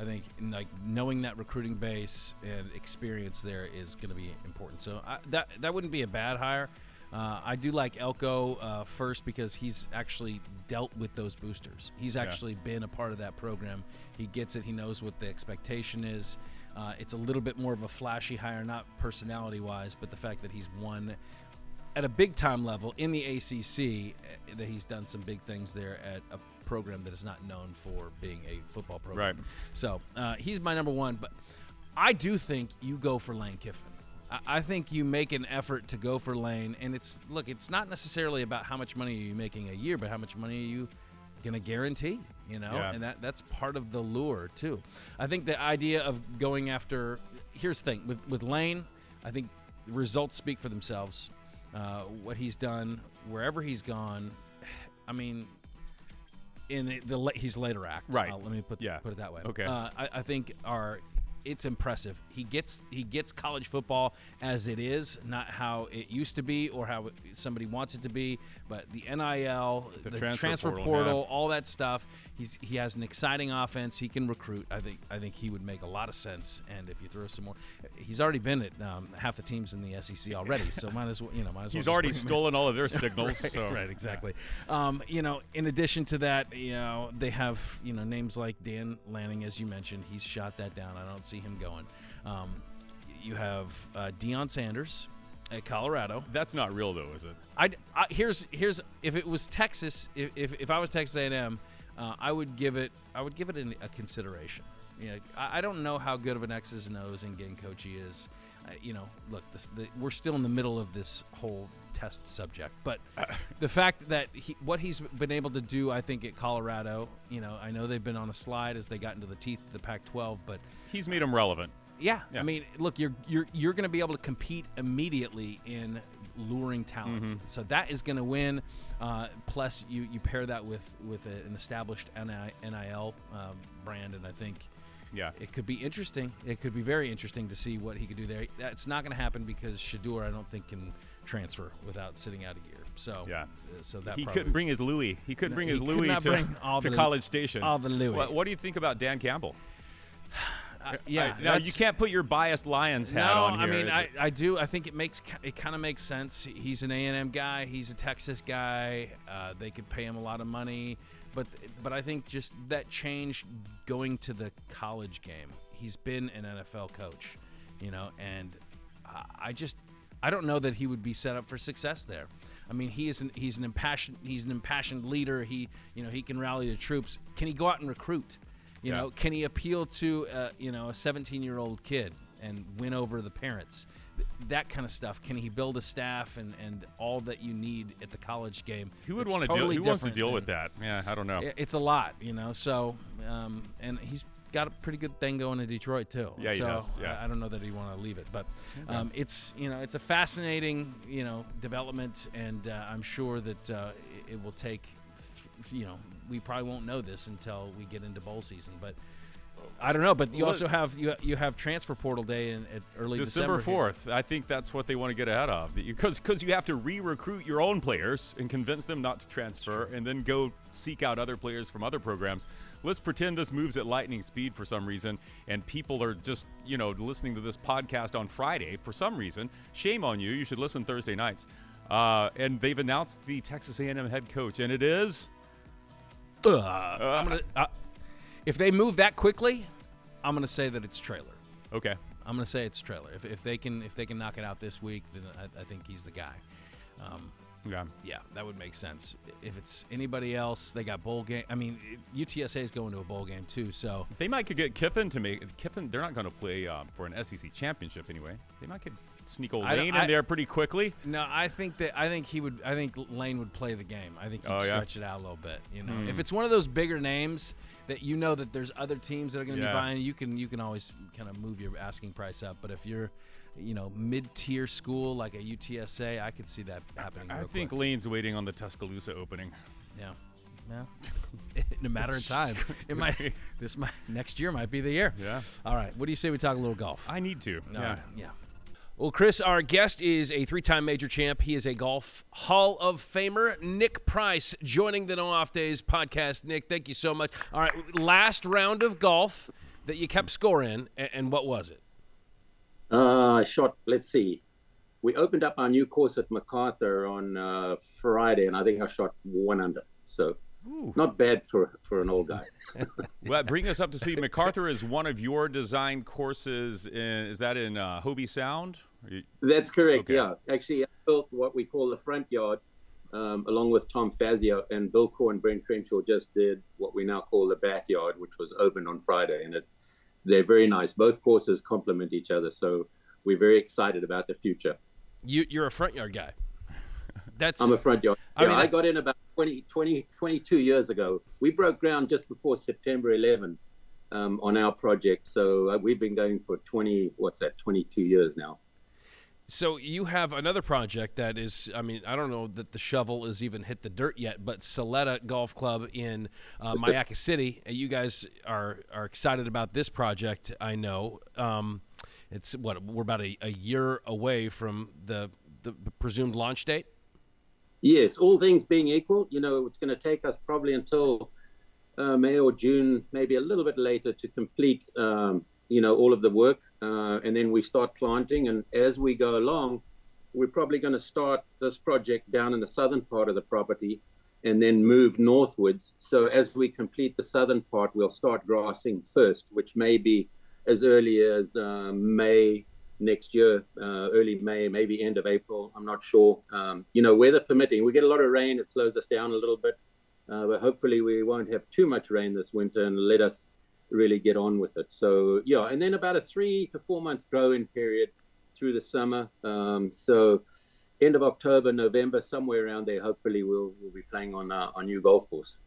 I think like knowing that recruiting base and experience there is going to be important. So I, that that wouldn't be a bad hire. Uh, I do like Elko uh, first because he's actually dealt with those boosters. He's actually been a part of that program. He gets it. He knows what the expectation is. Uh, it's a little bit more of a flashy hire, not personality wise, but the fact that he's won at a big time level in the ACC, uh, that he's done some big things there at a program that is not known for being a football program. Right. So uh, he's my number one, but I do think you go for Lane Kiffin. I, I think you make an effort to go for Lane, and it's look, it's not necessarily about how much money are you making a year, but how much money are you going to guarantee? You know, Yeah. and that that's part of the lure too. I think the idea of going after here's the thing with with Lane, I think results speak for themselves. Uh, what he's done wherever he's gone, (sighs) I mean, in the, the he's later act. Right. Uh, let me put Yeah. put it that way. Okay. Uh, I, I think our it's impressive. He gets he gets college football as it is, not how it used to be or how somebody wants it to be. But the NIL, The the, transfer transfer, portal, portal, yeah. all that stuff. He's he has an exciting offense. He can recruit. I think I think he would make a lot of sense. And if you throw some more, he's already been at um, half the teams in the SEC already. So might as well you know might as (laughs) well. He's already stolen all of their (laughs) signals. right, so right, exactly. Um, you know, in addition to that, you know, they have you know names like Dan Lanning, as you mentioned. He's shot that down. I don't see him going. Um, you have uh, Deion Sanders at Colorado. That's not real, though, is it? I, I here's here's if it was Texas, if, if, if I was Texas A&M, uh, I would give it I would give it an, a consideration. You know, I, I don't know how good of an X's and O's in game coach he is. Uh, you know, look, this, the, we're still in the middle of this whole test subject, but the fact that he, what he's been able to do, I think at Colorado, you know, I know they've been on a slide as they got into the teeth of the Pac-12, but He's made him relevant. yeah, Yeah. I mean, look, you're you're you're going to be able to compete immediately in luring talent. Mm-hmm. So that is going to win. Uh, plus, you you pair that with with a, an established NI, NIL um, brand, and I think Yeah. it could be interesting. It could be very interesting to see what he could do there. That's not going to happen because Shedeur, I don't think, can transfer without sitting out a year. So Yeah. uh, so that He couldn't bring his Louis. He couldn't No, bring he his Louis to, bring all to the- College Station. all the Louis. What, what do you think about Dan Campbell? Uh, yeah. I- now you can't put your biased Lions hat no, on here. I mean, I, I do. I think it makes it kind of makes sense. He's an A and M guy. He's a Texas guy. Uh, they could pay him a lot of money, but but I think just that change going to the college game. He's been an NFL coach, you know, and I- just I don't know that he would be set up for success there. I mean, he is an he's an impassioned he's an impassioned leader. He you know he can rally the troops. Can he go out and recruit? You Yeah. know, can he appeal to uh, you know a 17 year old kid and win over the parents? Th- That kind of stuff. Can he build a staff and, and all that you need at the college game? who would want to totally deal? Who wants to deal with that? Yeah, I don't know. It's a lot, you know. So, um, and he's got a pretty good thing going in Detroit too. Yeah, he so does, yeah. I, don't know that he want to leave it, but um, it's you know it's a fascinating you know development, and uh, I'm sure that uh, it, it will take. th- You know, we probably won't know this until we get into bowl season, but. I don't know, but you Well, also have you you have transfer portal day in at early December fourth. I think that's what they want to get ahead of because because you have to re-recruit your own players and convince them not to transfer, and then go seek out other players from other programs. Let's pretend this moves at lightning speed for some reason, and people are just you know listening to this podcast on Friday for some reason. Shame on you. You should listen Thursday nights. Uh, and they've announced the Texas A&M head coach, and it is Ugh. I'm gonna, uh, if they move that quickly, I'm going to say that it's Traylor. okay. I'm going to say it's Traylor. If, if they can if they can knock it out this week, then I, I think he's the guy. Um, Yeah. yeah, that would make sense. If it's anybody else, they got bowl game. I mean, UTSA is going to a bowl game too. So They might could get Kiffin to make Kiffin. They're not going to play uh, for an SEC championship anyway. They might could sneak old Lane I- in there pretty quickly. no, I think that I think he would. I think Lane would play the game. I think he'd Oh, yeah? stretch it out a little bit. You know, hmm. if it's one of those bigger names that you know that there's other teams that are going to Yeah. be buying, you can you can always kind of move your asking price up. But if you're you know mid-tier school like a UTSA, I could see that happening. I real think quick. Lane's waiting on the Tuscaloosa opening. Yeah. Yeah. In a matter of time, (laughs) it might. This might next year might be the year. Yeah. All right. What do you say we talk a little golf? I need to. All yeah. right, Yeah. Well, Chris, our guest is a three-time major champ. He is a golf Hall of Famer, Nick Price, joining the No Off Days podcast. Nick, thank you so much. All right, last round of golf that you kept score in, and, and what was it? Uh, I shot, let's see. We opened up our new course at MacArthur on uh, Friday, and I think I shot one under. So not bad for, for an old guy. (laughs) Well, bring us up to speed. MacArthur is one of your design courses. In, is that in uh, Hobe Sound? You- That's correct, Okay. yeah. Actually, I built what we call the front yard um, along with Tom Fazio, and Bill Coore and Ben Crenshaw just did what we now call the backyard, which was opened on Friday. And it, they're very nice. Both courses complement each other. So we're very excited about the future. You, you're a front yard guy. (laughs) That's I'm a front yard. I Yeah, mean, I, I- got in about 20, 20, 22 years ago. We broke ground just before September 11 um, on our project. So uh, we've been going for 20, what's that, 22 years now. So you have another project that is, I mean, I don't know that the shovel has even hit the dirt yet, but Soleta Golf Club in uh, (laughs) Myakka City. uh, You guys are are excited about this project. I know. Um, it's what we're about a, a year away from the the presumed launch date. Yes, all things being equal, you know, it's going to take us probably until uh, May or June, maybe a little bit later, to complete, um, you know, all of the work, uh, and then we start planting. And as we go along, we're probably going to start this project down in the southern part of the property, and then move northwards. So as we complete the southern part, we'll start grassing first, which may be as early as uh, May next year, uh, early May, maybe end of April. I'm not sure. Um, you know, weather permitting, we get a lot of rain. It slows us down a little bit, uh, but hopefully we won't have too much rain this winter and let us really get on with it. So yeah, and then about a three to four month growing period through the summer. Um, so end of October, November, somewhere around there. Hopefully we'll we'll be playing on uh, our new golf course.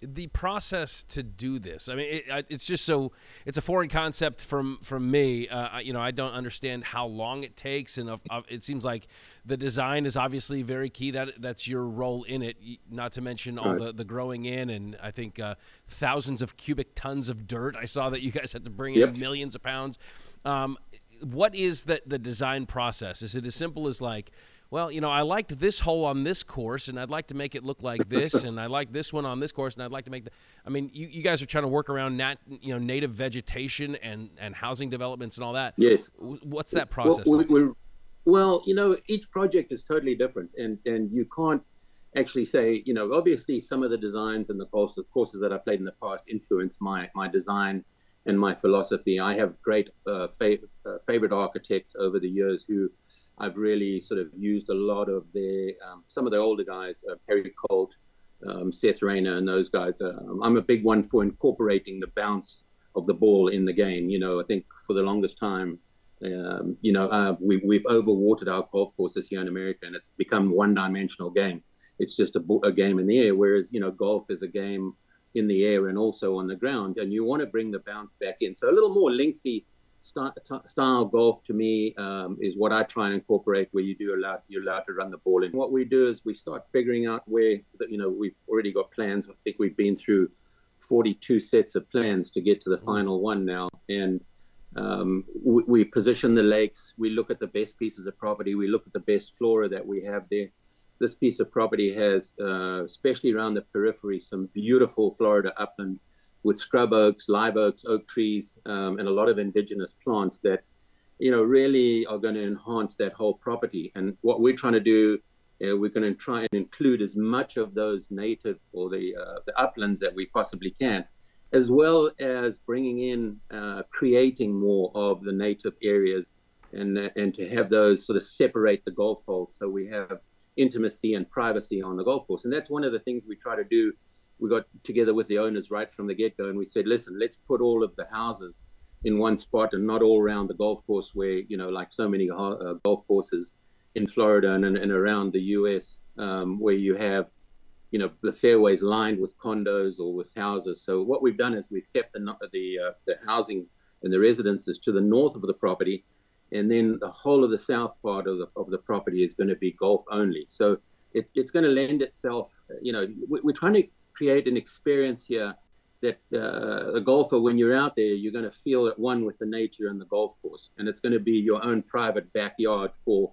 The process to do this. I mean, it, it's just so it's a foreign concept from from me. Uh, you know, I don't understand how long it takes, and uh, it seems like the design is obviously very key. That that's your role in it. Not to mention all the the growing in, and I think uh, thousands of cubic tons of dirt. I saw that you guys had to bring yep. in millions of pounds. Um, what is the the design process? Is it as simple as like well, you know, I liked this hole on this course, and I'd like to make it look like this, (laughs) and I like this one on this course, and I'd like to make the. I mean, you, you guys are trying to work around nat, you know, native vegetation and and housing developments and all that. Yes. What's that process well, like? well, you know, each project is totally different, and and you can't actually say, you know, obviously some of the designs and the courses, courses that I played in the past influence my my design and my philosophy. I have great uh, fav- uh, favorite architects over the years who I've really sort of used a lot of the um, some of the older guys, uh, Harry Colt, um, Seth Raynor, and those guys. Um, I'm a big one for incorporating the bounce of the ball in the game. You know, I think for the longest time, um, you know, uh, we, we've overwatered our golf courses here in America, and it's become one-dimensional game. It's just a, a game in the air, whereas you know, golf is a game in the air and also on the ground, and you want to bring the bounce back in. So a little more linksy style golf to me um, is what I try and incorporate, where you do allow you're allowed to run the ball in. What we do is we start figuring out where you know we've already got plans. I think we've been through 42 sets of plans to get to the final one now, and um, we, we, position the lakes. We look at the best pieces of property. We look at the best flora that we have there. This piece of property has, uh, especially around the periphery, some beautiful Florida upland with scrub oaks, live oaks, oak trees, um, and a lot of indigenous plants that, you know, really are going to enhance that whole property. And what we're trying to do, uh, we're going to try and include as much of those native or the uh, the uplands that we possibly can, as well as bringing in, uh, creating more of the native areas, and uh, and to have those sort of separate the golf holes, so we have intimacy and privacy on the golf course. And that's one of the things we try to do we got together with the owners right from the get go, and we said, listen, let's put all of the houses in one spot and not all around the golf course, where you know, like so many uh, golf courses in Florida and, and around the U.S., um, where you have you know the fairways lined with condos or with houses. So what we've done is we've kept the the uh, the housing and the residences to the north of the property, and then the whole of the south part of the of the property is going to be golf only. So it, it's going to lend itself. You know, we're trying to create an experience here that uh, a golfer, when you're out there, you're going to feel at one with the nature and the golf course, and it's going to be your own private backyard for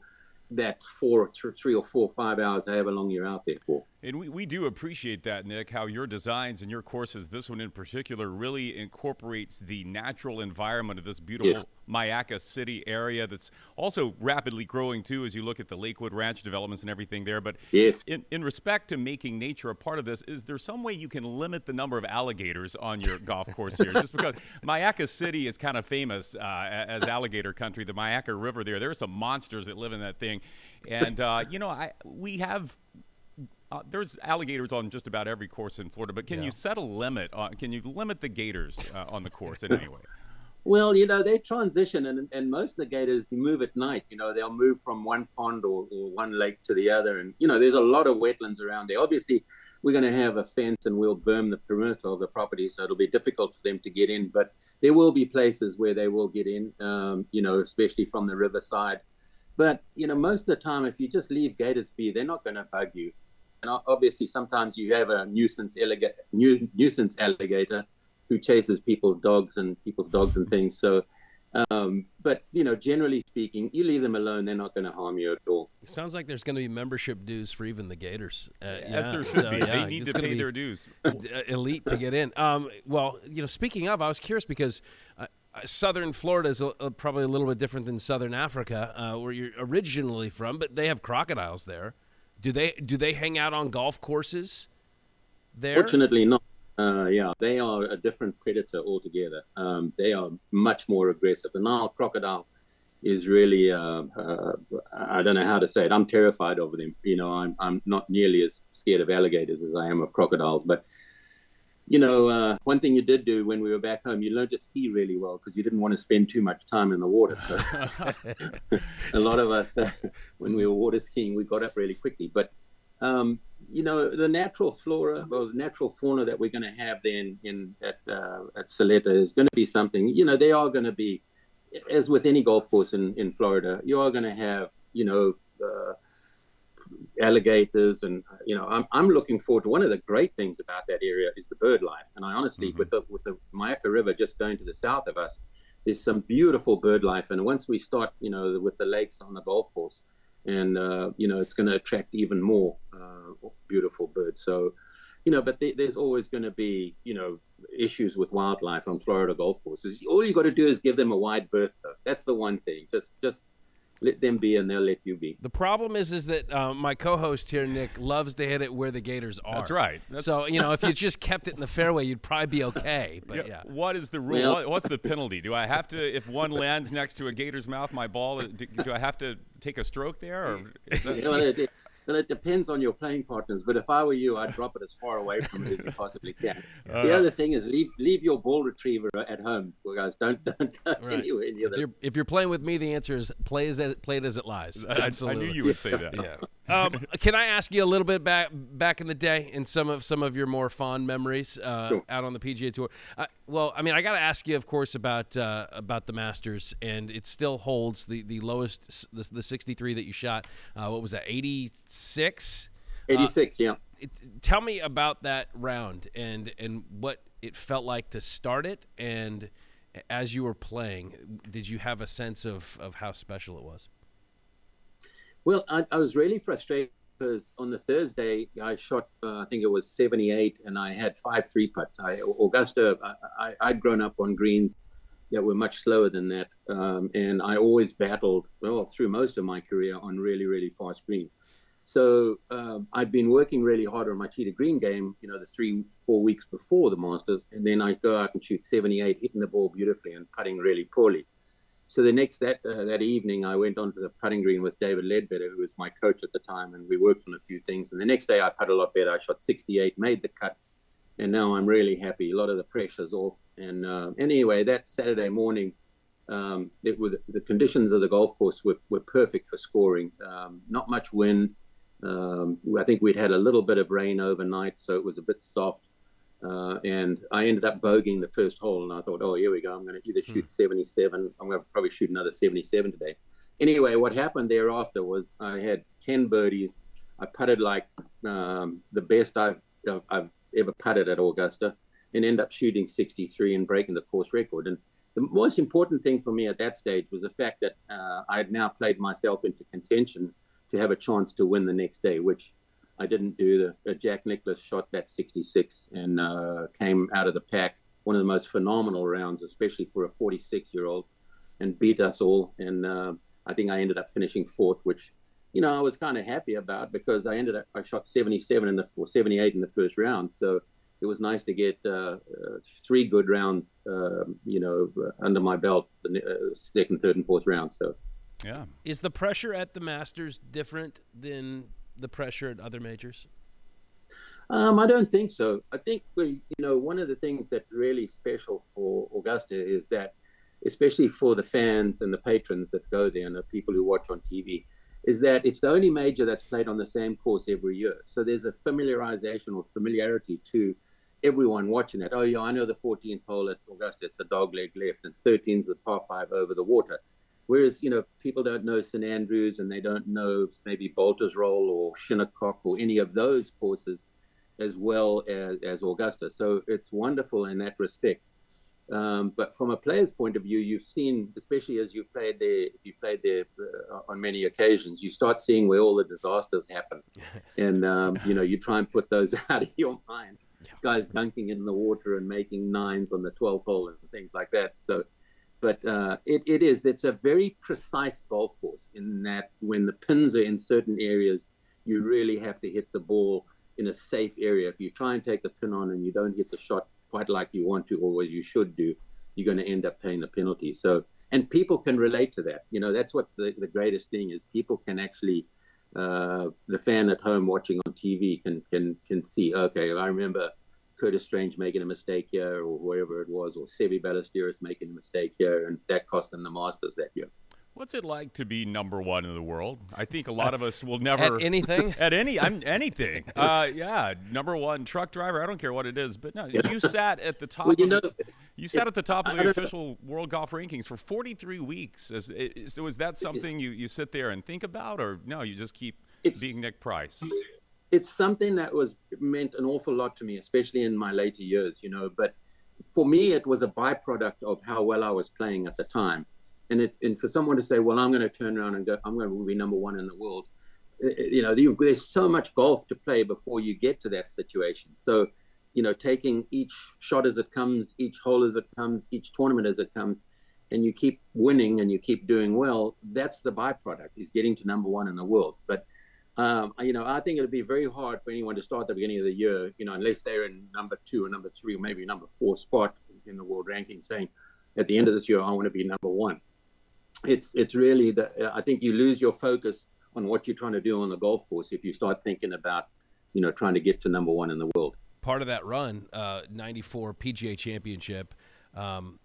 that four, three or four, five hours, however long you're out there for. And we, we do appreciate that, Nick, how your designs and your courses, this one in particular, really incorporates the natural environment of this beautiful yes. Myakka City area that's also rapidly growing, too, as you look at the Lakewood Ranch developments and everything there. But yes. in, in respect to making nature a part of this, is there some way you can limit the number of alligators on your golf course here? Just because (laughs) Myakka City is kind of famous uh, as alligator country, the Myakka River there, there are some monsters that live in that thing. And, uh, you know, I, we have uh, there's alligators on just about every course in Florida, but can yeah. you set a limit? On, can you limit the gators uh, on the course in (laughs) any way? Well, you know, they transition, and, and most of the gators move at night. You know, they'll move from one pond or, or one lake to the other, and you know, there's a lot of wetlands around there. Obviously, we're going to have a fence, and we'll berm the perimeter of the property, so it'll be difficult for them to get in. But there will be places where they will get in. Um, you know, especially from the riverside. But you know, most of the time, if you just leave gators be, they're not going to bug you. And obviously, sometimes you have a nuisance, alligator, nuisance alligator who chases people's dogs and people's dogs and things. So, um, but you know, generally speaking, you leave them alone; they're not going to harm you at all. It sounds like there's going to be membership dues for even the Gators. Uh, As there should so, be. Yeah, they need to pay their dues. elite to get in. Um, well, you know, speaking of, I was curious because. Uh, Southern Florida is a, a, probably a little bit different than Southern Africa, uh, where you're originally from, but they have crocodiles there. Do they do they hang out on golf courses there? Fortunately, not. Uh, yeah, they are a different predator altogether. Um, they are much more aggressive. The Nile crocodile is really, uh, uh, I don't know how to say it. I'm terrified of them. You know, I'm, I'm not nearly as scared of alligators as I am of crocodiles, but you know, uh, one thing you did do when we were back home, you learned to ski really well because you didn't want to spend too much time in the water. So (laughs) (laughs) a lot of us, uh, when we were water skiing, we got up really quickly. But um, you know, the natural flora or the natural fauna that we're going to have then in at uh, at Soleta is going to be something. You know, they are going to be, as with any golf course in in Florida, you are going to have you know. Alligators and you know I'm, I'm looking forward to one of the great things about that area is the bird life. And I honestly mm-hmm. with the with the Myakka River just going to the south of us there's some beautiful bird life. And once we start you know with the lakes on the golf course and uh, you know it's going to attract even more uh, beautiful birds. So you know but th- there's always going to be you know issues with wildlife on Florida golf courses. All you got to do is give them a wide berth though. That's the one thing. Just just let them be and they'll let you be. The problem is, is that uh, my co-host here, Nick, loves to hit it where the Gators are. That's right. That's so you know, if you just kept it in the fairway, you'd probably be okay. But yeah, yeah. what is the rule? Well, what, what's the penalty? Do I have to, if one lands next to a Gator's mouth, my ball, do, do I have to take a stroke there? Or that... Well, it depends on your playing partners. But if I were you, I'd drop it as far away from it as you possibly can. Uh, (laughs) the other thing is leave leave your ball retriever at home, guys. Don't don't go right. anywhere near if you're, if you're, playing with me, the answer is play as it, play it as it lies. Absolutely. I, I knew you would say (laughs) that. yeah. Um, (laughs) can I ask you a little bit back back in the day in some of some of your more fond memories uh, sure. out on the PGA Tour? Uh, well, I mean, I got to ask you, of course, about uh, about the Masters, and it still holds the the lowest the, the 63 that you shot. Uh, what was that? 86. 86, yeah. It, tell me about that round and and what it felt like to start it, and as you were playing, did you have a sense of of how special it was? Well, I, I was really frustrated because on the Thursday I shot, uh, I think it was 78, and I had five three putts. I Augusta, I, I'd grown up on greens that were much slower than that, um, and I always battled well through most of my career on really really fast greens. So um, I'd been working really hard on my to green game, you know, the three four weeks before the Masters, and then I go out and shoot 78, hitting the ball beautifully and putting really poorly. So the next that uh, that evening, I went onto the putting green with David Leadbetter, who was my coach at the time, and we worked on a few things. And the next day, I putted a lot better. I shot 68, made the cut, and now I'm really happy. A lot of the pressure's off. And uh, anyway, that Saturday morning, um, it was, the conditions of the golf course were, were perfect for scoring. Um, not much wind. Um, I think we'd had a little bit of rain overnight, so it was a bit soft. Uh, and I ended up bogeying the first hole, and I thought, oh, here we go. I'm going to either hmm. shoot 77. I'm going to probably shoot another 77 today. Anyway, what happened thereafter was I had 10 birdies. I putted like um, the best I've, I've ever putted at Augusta, and end up shooting 63 and breaking the course record. And the most important thing for me at that stage was the fact that uh, I had now played myself into contention to have a chance to win the next day, which I didn't do the uh, Jack Nicklaus shot that 66 and uh, came out of the pack. One of the most phenomenal rounds, especially for a 46 year old, and beat us all. And uh, I think I ended up finishing fourth, which you know I was kind of happy about because I ended up I shot 77 in the or 78 in the first round. So it was nice to get uh, uh, three good rounds, um, you know, under my belt, the uh, second, third, and fourth round. So. Yeah. Is the pressure at the Masters different than the pressure at other majors? Um, I don't think so. I think we, you know, one of the things that really special for Augusta is that, especially for the fans and the patrons that go there and the people who watch on TV, is that it's the only major that's played on the same course every year. So there's a familiarization or familiarity to everyone watching it. Oh yeah, I know the 14th hole at Augusta. It's a dog leg left, and 13's the par five over the water. Whereas, you know, people don't know St Andrews and they don't know maybe Baltusrol or Shinnecock or any of those courses as well as, as Augusta. So it's wonderful in that respect. Um, but from a player's point of view, you've seen, especially as you've played there, you played there uh, on many occasions, you start seeing where all the disasters happen, (laughs) and um, you know you try and put those (laughs) out of your mind. Guys dunking in the water and making nines on the 12th hole and things like that. So but uh, it, it is it's a very precise golf course in that when the pins are in certain areas you really have to hit the ball in a safe area. If you try and take the pin on and you don't hit the shot quite like you want to or as you should do you're going to end up paying the penalty. So and people can relate to that. You know that's what the, the greatest thing is. People can actually uh, the fan at home watching on tv can can can see okay i remember Curtis Strange making a mistake here, or whoever it was, or Seve Ballesteros making a mistake here, and that cost them the Masters that year. What's it like to be number one in the world? I think a lot of us will never At anything? (laughs) at any I'm anything. Uh, yeah, number one truck driver. I don't care what it is, but no, you sat at the top. Well, you of know, the, you sat at the top of the don't know. official world golf rankings for 43 weeks. Is, is, so is that something you, you sit there and think about, or no? You just keep It's- being Nick Price. It's something that was meant an awful lot to me, especially in my later years, you know. But for me, it was a byproduct of how well I was playing at the time. And it's and for someone to say, "Well, I'm going to turn around and go, I'm going to be number one in the world," uh, you know, there's so much golf to play before you get to that situation. So, you know, taking each shot as it comes, each hole as it comes, each tournament as it comes, and you keep winning and you keep doing well. That's the byproduct is getting to number one in the world. But um, you know, I think it'll be very hard for anyone to start at the beginning of the year, you know, unless they're in number two or number three or maybe number four spot in the world ranking, saying at the end of this year I want to be number one. It's it's really the I think you lose your focus on what you're trying to do on the golf course if you start thinking about, you know, trying to get to number one in the world. part of that run, uh, 94 PGA Championship. Um,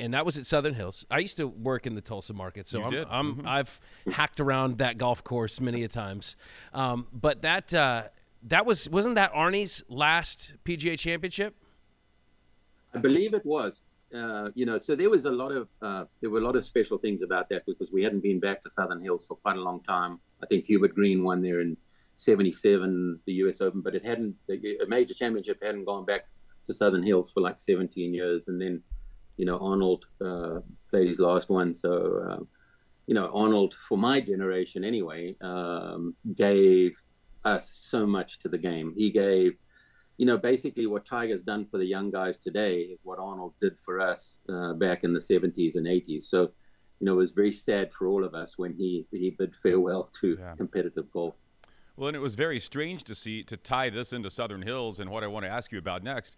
and that was at Southern Hills. I used to work in the Tulsa market, so You I'm, did. I'm I've hacked around that golf course many a times. Um, but that uh, that was wasn't that Arnie's last PGA Championship? I believe it was. Uh, you know, so there was a lot of uh, there were a lot of special things about that because we hadn't been back to Southern Hills for quite a long time. I think Hubert Green won there in '77, the U.S. Open, but it hadn't a major championship hadn't gone back to Southern Hills for like 17 years, and then you know Arnold uh, played his last one. So uh, you know Arnold, for my generation anyway, um, gave us so much to the game. He gave you know, basically what Tiger's done for the young guys today is what Arnold did for us uh, back in the 70s and 80s. So, you know, it was very sad for all of us when he, he bid farewell to Yeah. competitive golf. Well, and it was very strange to see to tie this into Southern Hills and what I want to ask you about next.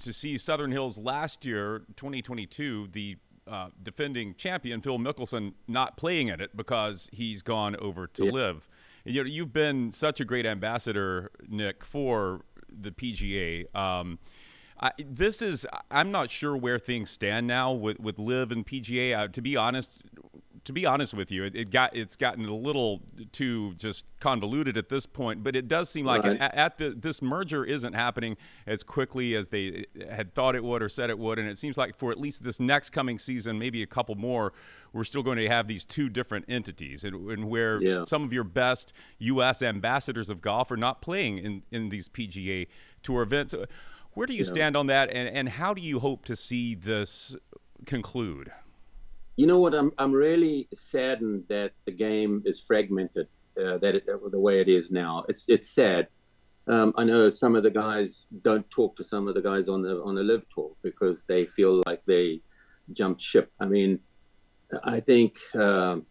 To see Southern Hills last year, 2022, the uh, defending champion Phil Mickelson not playing in it because he's gone over to Yeah. LIV. You know, you've been such a great ambassador, Nick, for the PGA. Um, I, this is I'm not sure where things stand now with with LIV and PGA. To be honest, to be honest with you, it, it got it's gotten a little too just convoluted at this point. But it does seem like Right. at, at the this merger isn't happening as quickly as they had thought it would or said it would. And it seems like for at least this next coming season, maybe a couple more, we're still going to have these two different entities, and, and where Yeah. some of your best U.S. ambassadors of golf are not playing in in these PGA Tour events. Where do you stand on that, and, and how do you hope to see this conclude? You know what? I'm, I'm really saddened that the game is fragmented, uh, that it, the way it is now. It's, it's sad. Um, I know some of the guys don't talk to some of the guys on the on the LIV tour because they feel like they jumped ship. I mean, I think um,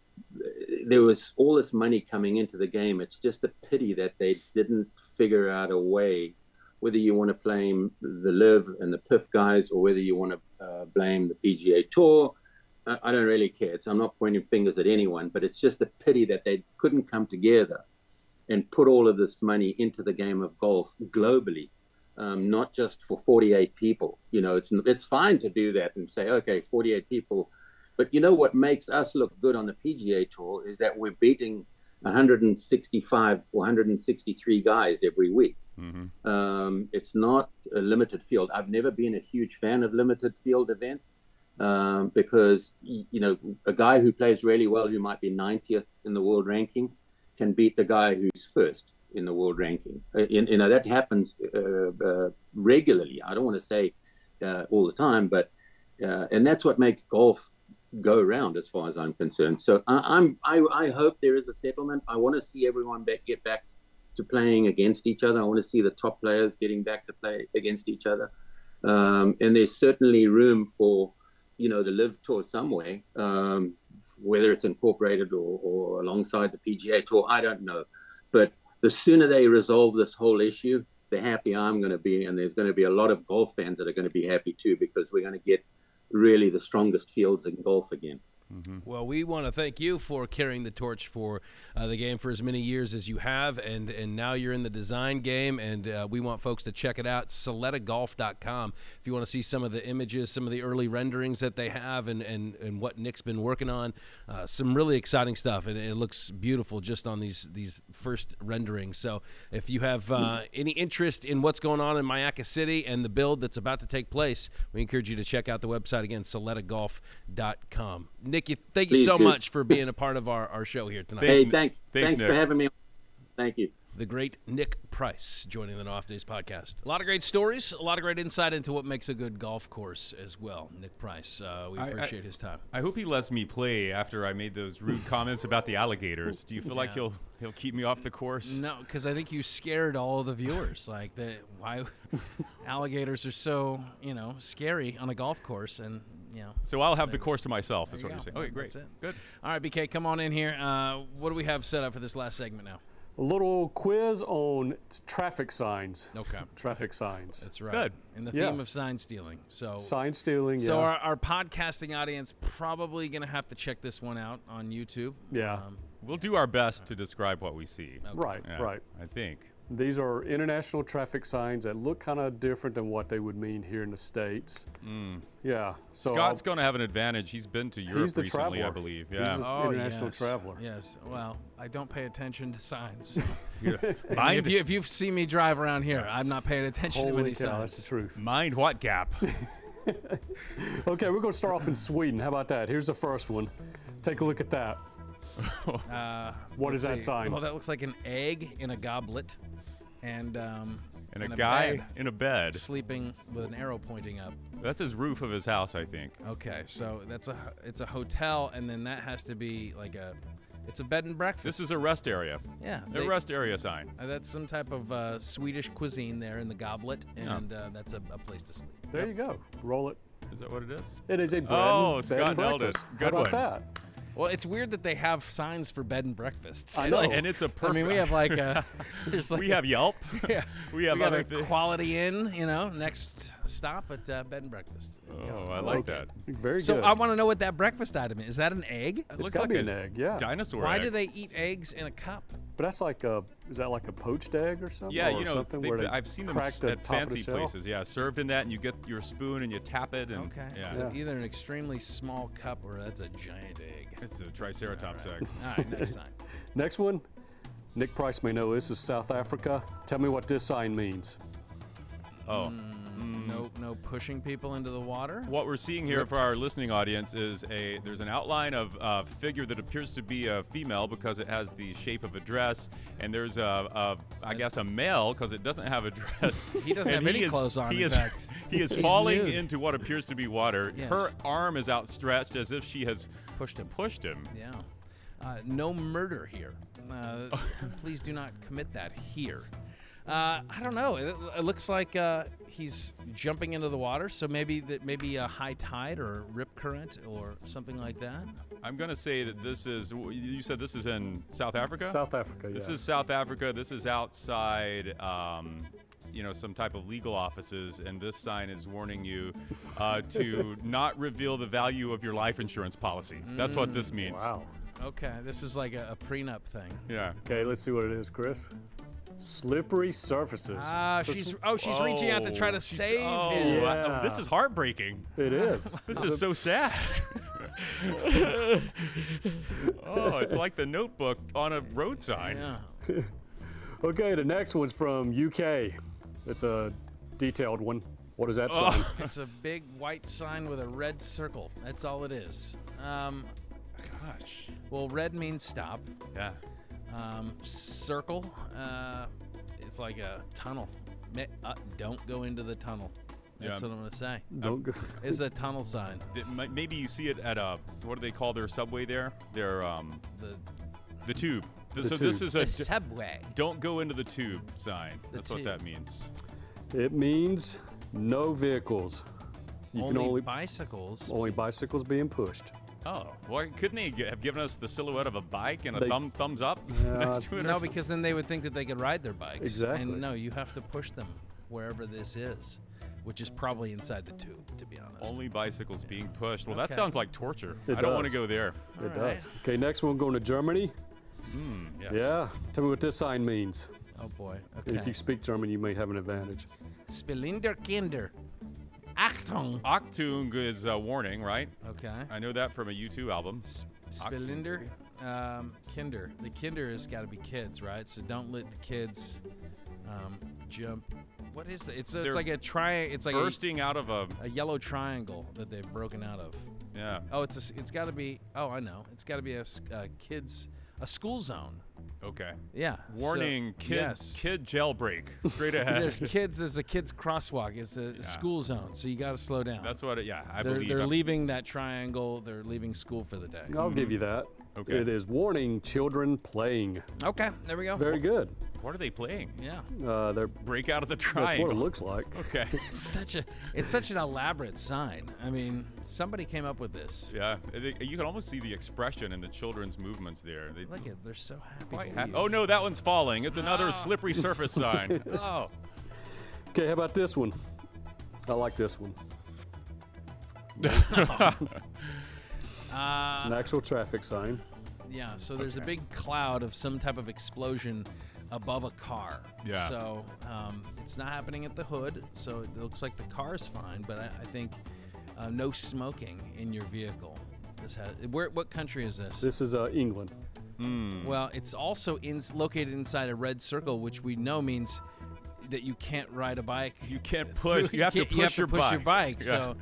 there was all this money coming into the game. It's just a pity that they didn't figure out a way, whether you want to blame the LIV and the PIF guys or whether you want to uh, blame the PGA Tour. I, I don't really care. It's, I'm not pointing fingers at anyone, but it's just a pity that they couldn't come together and put all of this money into the game of golf globally, um, not just for 48 people. You know, it's it's fine to do that and say, okay, 48 people, but you know what makes us look good on the PGA Tour is that we're beating 165 or 163 guys every week. Um, it's not a limited field. I've never been a huge fan of limited field events um, because you know a guy who plays really well, who might be 90th in the world ranking, can beat the guy who's first in the world ranking. Uh, you know that happens uh, uh, regularly. I don't want to say uh, all the time, but uh, and that's what makes golf go around, as far as I'm concerned. So I, I'm I, I hope there is a settlement. I want to see everyone back, get back to playing against each other. I want to see the top players getting back to play against each other. Um, and there's certainly room for, you know, the LIV tour somewhere, um, whether it's incorporated or, or alongside the PGA tour, I don't know. But the sooner they resolve this whole issue, the happier I'm going to be. And there's going to be a lot of golf fans that are going to be happy too, because we're going to get really the strongest fields in golf again. Well, we want to thank you for carrying the torch for uh, the game for as many years as you have, and and now you're in the design game, and uh, we want folks to check it out. SoletaGolf.com if you want to see some of the images, some of the early renderings that they have, and and, and what Nick's been working on. Uh, some really exciting stuff, and it looks beautiful just on these these first renderings. So if you have uh, any interest in what's going on in Myakka City and the build that's about to take place, we encourage you to check out the website again, SoletaGolf.com. Nick, you, thank you so do. much for being a part of our, our show here tonight. Hey, Nick. thanks. Thanks, Thanks, for having me. Thank you. the great Nick Price joining the No Off Days podcast. A lot of great stories, a lot of great insight into what makes a good golf course as well. Nick Price, uh, we I- I- appreciate his time. I hope he lets me play after I made those rude comments about the alligators. Do you feel like he'll he'll keep me off the course? No, because I think you scared all the viewers. Like the why (laughs) alligators are so you know scary on a golf course, and you know. So I'll have the course to myself. Is what you you're saying. Okay, great. That's it. Good. All right, BK, come on in here. Uh, what do we have set up for this last segment now? A little quiz on traffic signs. Okay, Traffic signs. that's right. Good. In the Yeah. theme of sign stealing. So Sign stealing. So yeah. our, our podcasting audience probably going to have to check this one out on YouTube. Yeah. Um, We'll do our best to describe what we see. right. Yeah, Right. I think. These are international traffic signs that look kind of different than what they would mean here in the states. Yeah. So Mm. Scott's going to have an advantage. He's been to Europe He's the recently, I traveler. believe. He's Yeah. oh, international yes. traveler. Yes. Well, I don't pay attention to signs. (laughs) (laughs) mind, if you if you've seen me drive around here, I'm not paying attention to Holy many cow, that's the truth. mind what gap? (laughs) Okay, we're going to start off in Sweden. How about that? Here's the first one. Take a look at that. Uh, What let's that sign? Well, that looks like an egg in a goblet, and um, And a and guy bed, in a bed. sleeping with an arrow pointing up. That's his roof of his house, I think. Okay, so that's a it's a hotel, and then that has to be like a it's a bed and breakfast. This is a rest area. yeah, A they- rest area sign. uh, that's some type of uh, Swedish cuisine there in the goblet, and uh, that's a, a place to sleep. There you go. Roll it. Is that what it is? It is a bread, Oh, and, bed Scott and breakfast. Good How about one. that? Well, it's weird that they have signs for bed and breakfasts. I know. Like, And it's a I mean, we have like a (laughs) like We have Yelp. (laughs) yeah, we have got other a things. Quality Inn, you know, next stop at uh, bed and breakfast. Oh, I like that. Very good. So good. I want to know what that breakfast item is. Is that an egg? It it's looks got to like be a an egg, yeah. Dinosaur Why egg. do they eat eggs in a cup? But that's like a, is that like a poached egg or something? Yeah, or you know, something they- where they I've seen them s- the at top of the fancy places. Yeah, served in that, and you get your spoon and you tap it, and Okay. yeah, So Yeah. either an extremely small cup or that's a giant egg. it's a Triceratops egg. All right, next sign. (laughs) Next one, Nick Price may know this is South Africa. Tell me what this sign means. Oh, No, no pushing people into the water. what we're seeing here for our listening audience is a there's an outline of a figure that appears to be a female because it has the shape of a dress, and there's a, a I guess a male because it doesn't have a dress. (laughs) He doesn't And have any is- clothes on, He is (laughs) he is falling nude. into what appears to be water. Yes. Her arm is outstretched as if she has Pushed him. pushed him. Yeah. Uh, no murder here. Uh, (laughs) please do not commit that here. Uh, I don't know. It, it looks like uh, he's jumping into the water, so maybe that maybe a high tide or rip current or something like that. I'm gonna say that this is. You said this is in South Africa. South Africa, This yeah. is South Africa. This is outside, um, you know, some type of legal offices, and this sign is warning you uh, to (laughs) not reveal the value of your life insurance policy. That's what this means. Wow. Okay, this is like a, a prenup thing. Yeah. Okay, let's see what it is, Chris. Slippery surfaces. Ah, So she's oh she's reaching out to try to Oh, save oh, him. I- Yeah. this is heartbreaking. It (laughs) is. This is so sad. (laughs) oh, it's like the Notebook on a road sign. Yeah. (laughs) okay, the next one's from UK. It's a detailed one. What is that Oh. sign? It's a big white sign with a red circle. That's all it is. Um, Gosh. well, red means stop. Yeah. Um, circle, uh, it's like a tunnel. Uh, don't go into the tunnel. That's Yeah. what I'm gonna say. Don't go. (laughs) It's a tunnel sign. Maybe you see it at a what do they call their subway there? Their um The, the tube. This, The so this tube. is the a subway. don't go into the tube sign. That's what that means. It means no vehicles. You only, can only bicycles. only bicycles being pushed. Oh, well, couldn't they have given us the silhouette of a bike and a They- thumb thumbs up (laughs) Yeah, next to it? No, because then they would think that they could ride their bikes. Exactly. And no, you have to push them wherever this is. which is probably inside the tube, to be honest. Only bicycles being pushed. Well, that sounds like torture. It I don't want to go there. It All right. does. Okay, next one going to Germany. Hmm, yes. Yeah. Tell me what this sign means. Oh boy. Okay. If you speak German, you may have an advantage. Spilinder Kinder. Achtung. Achtung is a warning, right? Okay. I know that from a U2 album. Spilinder, um, Kinder. The Kinder has got to be kids, right? So don't let the kids um, jump. What is that? It's a, it's They're like a tri. It's like a, Bursting out of a a yellow triangle that they've broken out of. yeah. Oh, it's a, it's got to be. Oh, I know. It's got to be a kids a school zone. Okay. Yeah. so- Warning, kid yes. kid jailbreak. (laughs) Straight ahead. There's kids. There's a kids crosswalk. It's a school zone, so you got to slow down. That's what it, yeah, I they're believe. they're I'm- leaving that triangle. They're leaving school for the day. I'll give you that. Okay. It is warning children playing. Okay, there we go. Very good. What are they playing? Yeah. Uh, they're, Break out of the triangle. that's what it looks like. (laughs) Okay. (laughs) It's such a it's such an elaborate sign. I mean, somebody came up with this. Yeah, you can almost see the expression in the children's movements there. They Look at they're so happy. quite ha- oh no, that one's falling. It's another Ah. slippery surface sign. (laughs) Oh, Okay, how about this one? I like this one. Uh, An actual traffic sign. yeah. So there's a big cloud of some type of explosion above a car. Yeah. So um, it's not happening at the hood. So it looks like the car's fine, but I, I think uh, no smoking in your vehicle. This has, where what country is this? This is uh, England. Well, it's also in, located inside a red circle, which we know means that you can't ride a bike. you can't push. (laughs) You have to push you have your to push bike. your bike. (laughs) Yeah. So,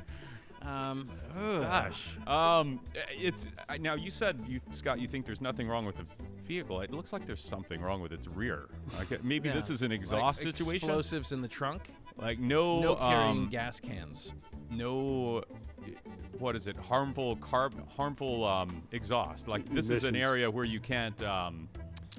um, ugh. Gosh. Um, it's now you said you Scott. You think there's nothing wrong with the vehicle. It looks like there's something wrong with its rear. Like uh, maybe Yeah. this is an Like exhaust situation. Explosives in the trunk. Like no, No carrying um, gas cans. no. What is it? Harmful carb, harmful um, exhaust. Like this is an area where you can't. Um,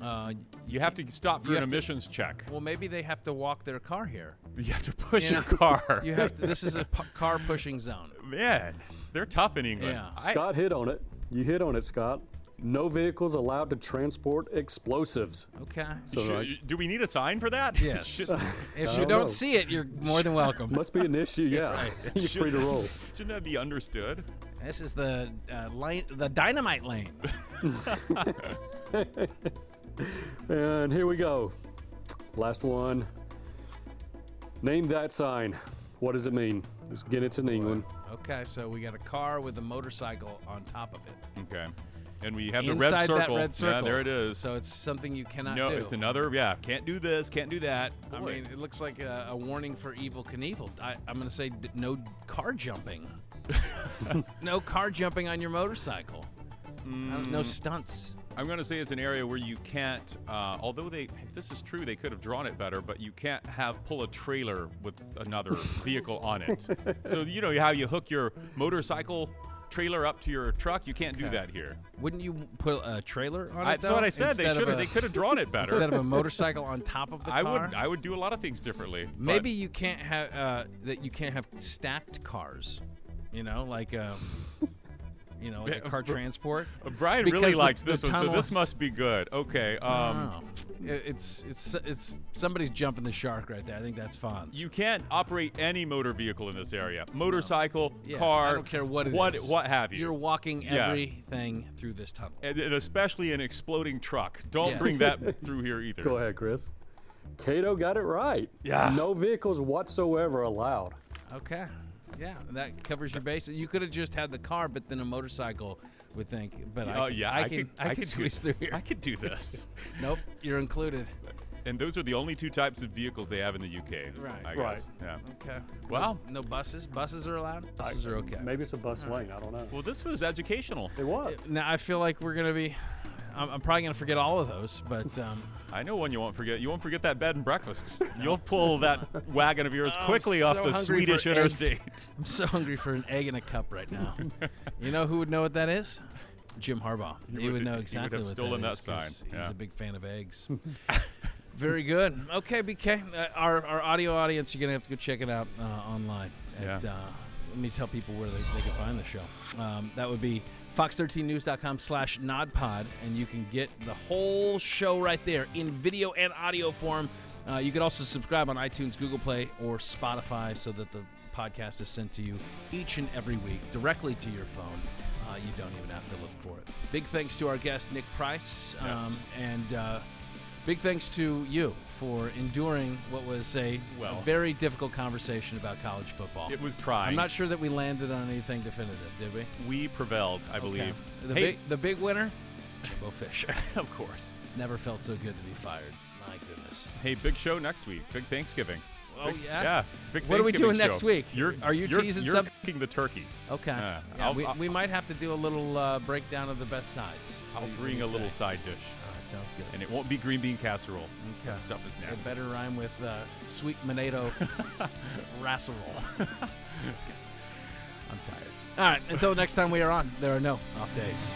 Uh, you have to stop for an have to- emissions check. well, maybe they have to walk their car here. You have to push You your know, car. You have to. This is a car pushing zone. Man, they're tough in England. Yeah. I- Scott hit on it. You hit on it, Scott. No vehicles allowed to transport explosives. Okay. So should- like, do we need a sign for that? Yes. (laughs) Should, if (laughs) you don't don't know. see it, you're more than welcome. must be an issue. Yeah, (laughs) you're free to roll. shouldn't that be understood? This is the uh, lane, the dynamite lane. And here we go. Last one. Name that sign. What does it mean? Let's it's in England. Okay, so we got a car with a motorcycle on top of it. Okay. And we have the Inside red circle. that red circle. Yeah, there it is. So it's something you cannot do. no, do. it's another. Yeah, can't do this, can't do that. I mean, it looks like a, a warning for Evel Knievel. I, I'm going to say d- no car jumping. (laughs) no car jumping on your motorcycle. Mm. No stunts. I'm going to say it's an area where you can't. Uh, although they, if this is true, they could have drawn it better. But you can't have pull a trailer with another vehicle on it. (laughs) So you know how you hook your motorcycle trailer up to your truck. You can't do Okay. that here. Wouldn't you put a trailer on I, it? that's what I said. They instead of should have. They could have drawn it better. Instead of a motorcycle on top of the car. I car. would. I would do a lot of things differently. but- Maybe you can't have uh, that. You can't have stacked cars. You know, like um, you know, like a car transport. Uh, Brian Because really the- likes the this one, so this must be good. Okay. Um, don't know. It- It's it's it's somebody's jumping the shark right there. I think that's Fonz. You can't operate any motor vehicle in this area. Motorcycle, Yeah, car, I don't care what it is. what, what have you. You're walking Yeah. everything through this tunnel. and, and especially an exploding truck. Don't Yes. bring that (laughs) through here either. Go ahead, Chris. Cato got it right. Yeah. No vehicles whatsoever allowed. Okay. Yeah, that covers your base. You could have just had the car, but then a motorcycle would think. But I, Oh can- yeah, I, I, can could. I, can could squeeze do, through here. I could do this. (laughs) nope, you're included. and those are the only two types of vehicles they have in the UK. Right. I Right. Yeah. Okay. Well, No, no buses. Buses are allowed. Buses are okay. Maybe it's a bus lane. I don't know. Well, this was educational. It was. Now I feel like we're gonna be. I'm, I'm probably gonna forget all of those, but (laughs) um, I know one you won't forget. You won't forget that bed and breakfast. (laughs) You'll pull that (laughs) wagon of yours quickly off the hungry for Swedish eggs. interstate. I'm so hungry for an egg in a cup right now. you know who would know what that is? Jim Harbaugh. He, would- would know he would exactly have what stolen that that is 'cause sign, He's yeah. a big fan of eggs. Very good. Okay, BK. Uh, our, our audio audience, you're going to have to go check it out uh, online. At, Yeah. uh, let me tell people where they, they can find the show. Um, that would be fox13news.com slash nodpod, and you can get the whole show right there in video and audio form Uh, you can also subscribe on iTunes, Google Play, or Spotify so that the podcast is sent to you each and every week directly to your phone. Uh, you don't even have to look for it. Big thanks to our guest, Nick Price. Um, Yes. And uh, big thanks to you for enduring what was a, a very difficult conversation about college football. It was trying. I'm not sure that we landed on anything definitive, did we? We prevailed, I believe. Okay. The, hey, big, the big winner, Jimbo Fisher. (laughs) of course. It's never felt so good to be fired. My goodness. Hey, big show next week. Big Thanksgiving. Oh, Big- yeah? Yeah. Big What are we doing next week? You're, Are you you're, teasing you're some- cooking the turkey. Okay. Yeah, Yeah, I'll- we, I'll- we might have to do a little uh, breakdown of the best sides. I'll What do you- bring a little side dish. Sounds good. And it won't be green bean casserole. Okay. That stuff is nasty. It better rhyme with uh, sweet Monato (laughs) rasserole. (laughs) I'm tired. All right, until next time we are on, there are no off days.